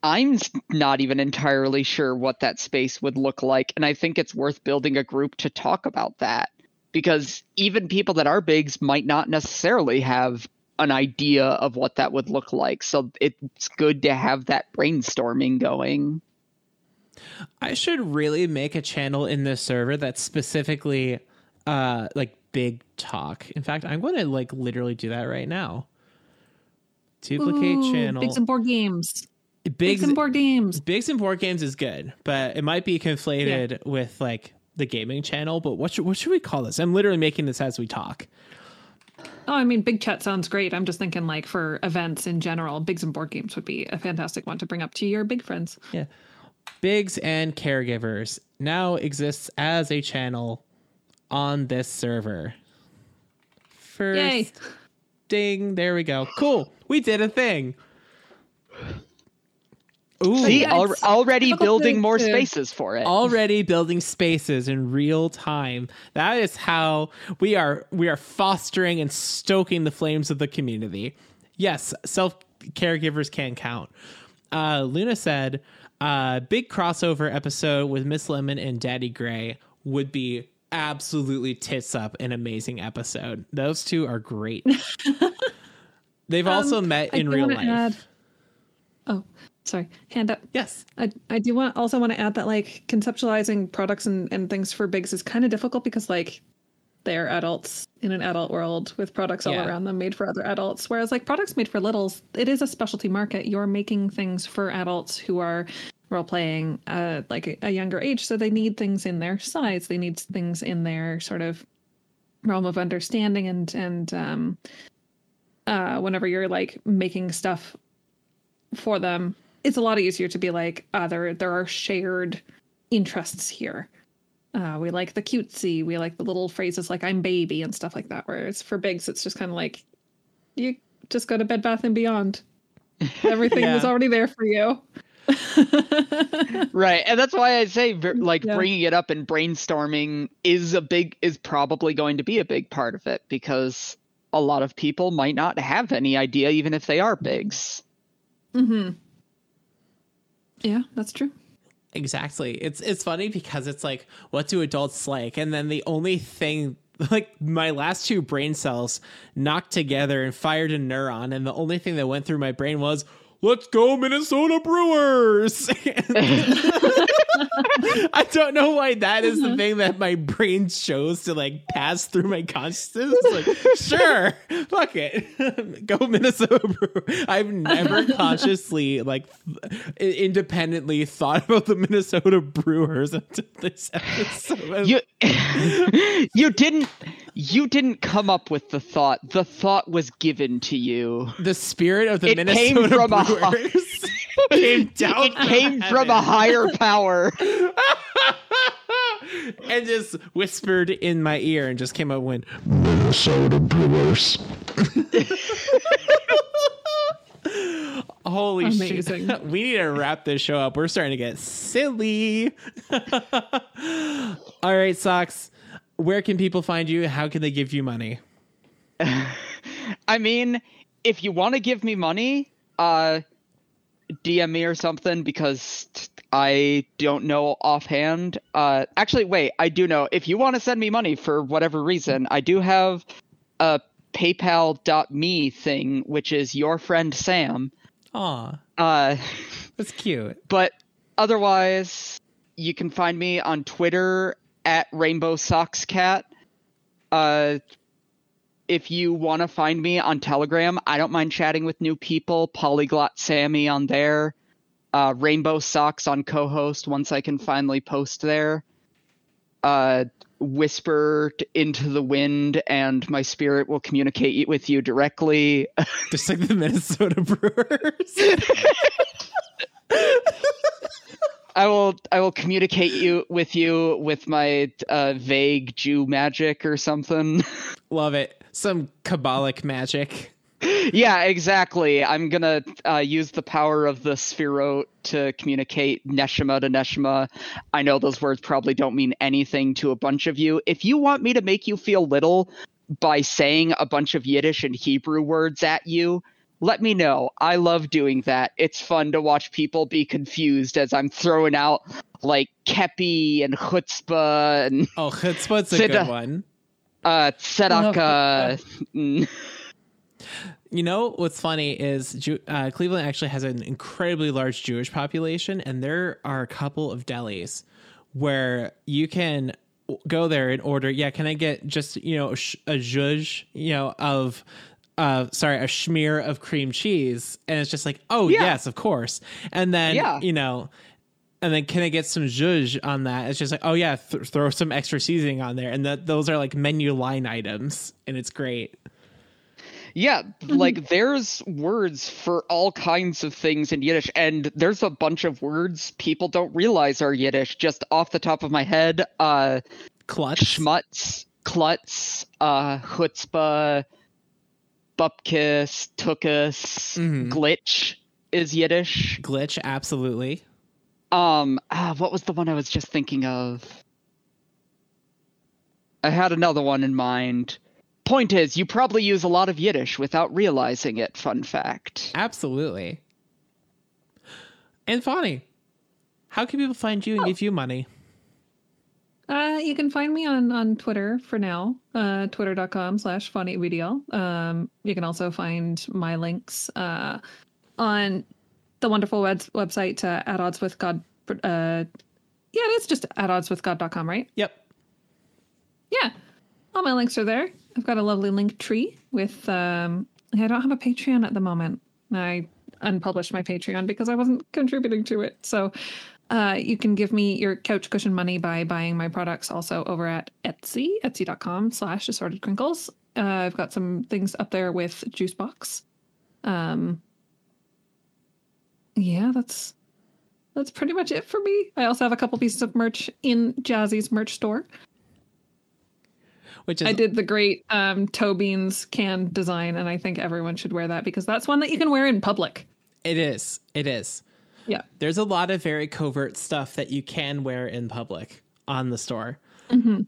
I'm not even entirely sure what that space would look like, and I think it's worth building a group to talk about that because even people that are bigs might not necessarily have an idea of what that would look like. So it's good to have that brainstorming going. I should really make a channel in this server that's specifically uh like big talk. In fact, I'm going to like literally do that right now. Duplicate Ooh, channel. Bigs and board games. Bigs, Bigs and board games. Bigs and board games is good, but it might be conflated with like the gaming channel. But what should what should we call this? I'm literally making this as we talk. Oh, I mean, big chat sounds great. I'm just thinking, like, for events in general, bigs and board games would be a fantastic one to bring up to your big friends. Yeah. Bigs and Caregivers now exists as a channel on this server. First Yay! ding, there we go. Cool. We did a thing. Ooh, See, Yeah, al- already building more to- spaces for it. already building spaces in real time. That is how we are we are fostering and stoking the flames of the community. Yes, self caregivers can count. Uh, Luna said, uh, "Big crossover episode with Miss Lemon and Daddy Gray would be absolutely tits up an amazing episode. Those two are great. <laughs> They've also met Um, I in real life. add- oh, sorry. Hand up. yes, I, I do want also want to add that like conceptualizing products and, and things for bigs is kind of difficult because like they're adults in an adult world with products all Yeah. around them made for other adults. Whereas like products made for littles, it is a specialty market. You're making things for adults who are role playing uh like a, a younger age, so they need things in their size. They need things in their sort of realm of understanding and and um uh whenever you're like making stuff for them it's a lot easier to be like uh there there are shared interests here uh we like the cutesy we like the little phrases like i'm baby and stuff like that whereas for bigs it's just kind of like you just go to bed bath and beyond <laughs> everything Yeah. was already there for you <laughs> right, and that's why I say like Yeah. bringing it up and brainstorming is a big is probably going to be a big part of it because a lot of people might not have any idea even if they are bigs. mm-hmm yeah that's true Exactly. It's it's funny because it's like, what do adults like? And then the only thing <laughs> like my last two brain cells knocked together and fired a neuron, and the only thing that went through my brain was, Let's go, Minnesota Brewers. <laughs> I don't know why that is the uh-huh. thing that my brain chose to like pass through my consciousness. Like, sure, <laughs> fuck it, <laughs> go Minnesota Brewers. I've never consciously like th- independently thought about the Minnesota Brewers until this episode. You you didn't you didn't come up with the thought. The thought was given to you. the spirit of the It came Minnesota from a hi- Brewers <laughs> came <laughs> down. It came from a higher power. <laughs> and just whispered in my ear and just came up when Minnesota Brewers. holy Amazing. shit we need to wrap this show up we're starting to get silly all right socks where can people find you how can they give you money <laughs> I mean, if you want to give me money, uh DM me or something because I don't know offhand. Uh actually wait, I do know. If you want to send me money for whatever reason, I do have a paypal.me thing, which is your friend Sam. Aw, Uh, that's cute. <laughs> but otherwise, you can find me on Twitter at Rainbow Socks Cat. Uh, if you want to find me on Telegram, I don't mind chatting with new people. Polyglot Sammy on there. Uh, Rainbow Socks on Cohost once I can finally post there. Uh, whispered into the wind, and my spirit will communicate with you directly. Just like the Minnesota Brewers. <laughs> I will I will communicate you with you with my uh, vague Jew magic or something. <laughs> Love it. Some Kabbalic magic. yeah, exactly. I'm gonna uh, use the power of the Sphero to communicate Neshama to Neshama. I know those words probably don't mean anything to a bunch of you. If you want me to make you feel little by saying a bunch of Yiddish and Hebrew words at you, let me know. I love doing that. It's fun to watch people be confused as I'm throwing out like kepi and chutzpah and Oh, chutzpah's a good one. uh tzedakah. Mm. You know what's funny is Ju- uh, Cleveland actually has an incredibly large Jewish population, and there are a couple of delis where you can go there and order. Yeah, can I get just you know a zhuzh, you know of. Uh, sorry, a smear of cream cheese, and it's just like, oh Yeah. yes, of course. And then Yeah. you know, and then can I get some zhuzh on that? It's just like, oh yeah, th- throw some extra seasoning on there, and that those are like menu line items, and it's great. Yeah, like there's words for all kinds of things in Yiddish, and there's a bunch of words people don't realize are Yiddish. Just off the top of my head, uh, Clutch. schmutz, klutz, uh, chutzpah, bupkis, tukus, Mhm. glitch is Yiddish. glitch absolutely Um, ah, what was the one I was just thinking of? I had another one in mind. Point is, you probably use a lot of Yiddish without realizing it. Fun fact. absolutely and funny how can people find you and Oh. give you money Uh, you can find me on on Twitter for now, uh, twitter.com slash fawnyabdl. Um, you can also find my links uh, on the wonderful web- website uh, at odds with God. Uh, yeah, it's just at odds with God.com, right? yep Yeah, all my links are there. I've got a lovely link tree with. Um, I don't have a Patreon at the moment. I unpublished my Patreon because I wasn't contributing to it. So uh, you can give me your couch cushion money by buying my products also over at Etsy, etsy.com slash assorted Crinklz. Uh, I've got some things up there with Juicebox. Um, yeah, that's that's pretty much it for me. I also have a couple pieces of merch in Jazzy's merch store. which is I did the great um, toe beans can design, and I think everyone should wear that because that's one that you can wear in public. it is it is Yeah. there's a lot of very covert stuff that you can wear in public on the store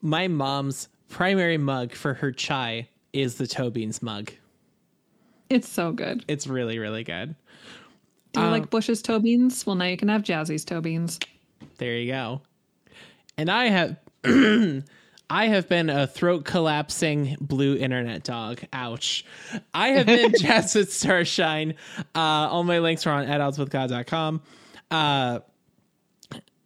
my mom's primary mug for her chai is the toe beans mug It's so good. it's really really good Do you Um, like Bush's toe beans? Well, now you can have Jazzy's toe beans. There you go. And I have <clears throat> I have been a throat collapsing blue internet dog. Ouch. I have been <laughs> Jasmine Starshine. Uh, all my links are on adultswithgod.com. Uh,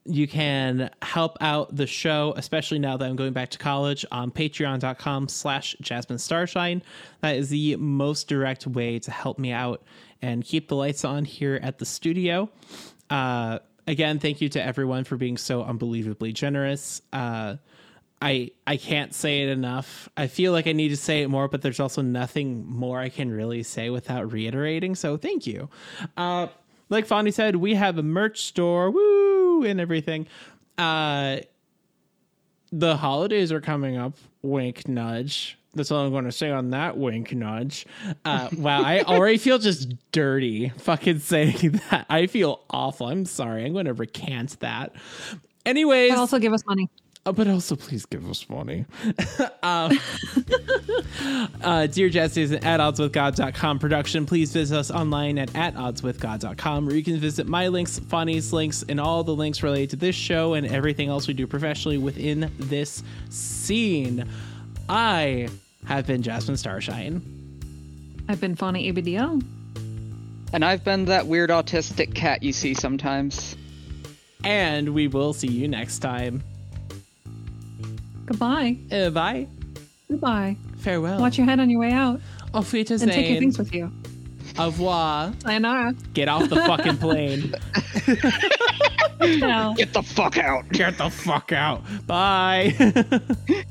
you can help out the show, especially now that I'm going back to college, on patreon.com slash Jasmine Starshine. That is the most direct way to help me out and keep the lights on here at the studio. Uh, again, thank you to everyone for being so unbelievably generous. Uh, I I can't say it enough. I feel like I need to say it more, but there's also nothing more I can really say without reiterating. So thank you. Uh, like Fawny said, we have a merch store, woo, and everything. Uh, the holidays are coming up. Wink, nudge. That's all I'm going to say on that. Wink, nudge. Uh, wow, I already feel just dirty fucking saying <laughs> that. I feel awful. I'm sorry. I'm going to recant that. Anyways, But also give us money. Uh, but also, please give us money. <laughs> um, <laughs> uh, Dear Jesse is an at oddswithgod.com production. Please visit us online at at oddswithgod.com where you can visit my links, Fawny's links, and all the links related to this show and everything else we do professionally within this scene. I have been Jasmine Starshine. I've been Fawny ABDL. And I've been that weird autistic cat you see sometimes. And we will see you next time. Goodbye. Uh, bye. Goodbye. Farewell. Watch your head on your way out. Auf Wiedersehen. And take your things with you. Au revoir. Sayonara. Get off the fucking plane. Now. Get the fuck out! Get the fuck out. Bye. <laughs>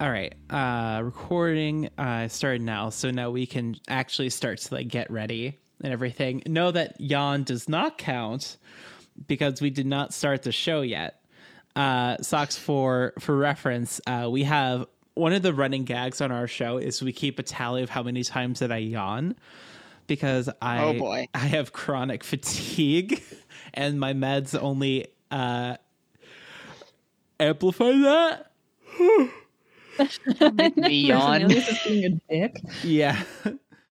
All right. Uh recording uh started now. So now we can actually start to like get ready and everything. Know that yawn does not count because we did not start the show yet. Uh socks for for reference, uh we have one of the running gags on our show is we keep a tally of how many times that I yawn because I Oh, boy. <laughs> I have chronic fatigue <laughs> and my meds only uh amplify that. <laughs> Me yawn. Cornelius being a dick. Yeah.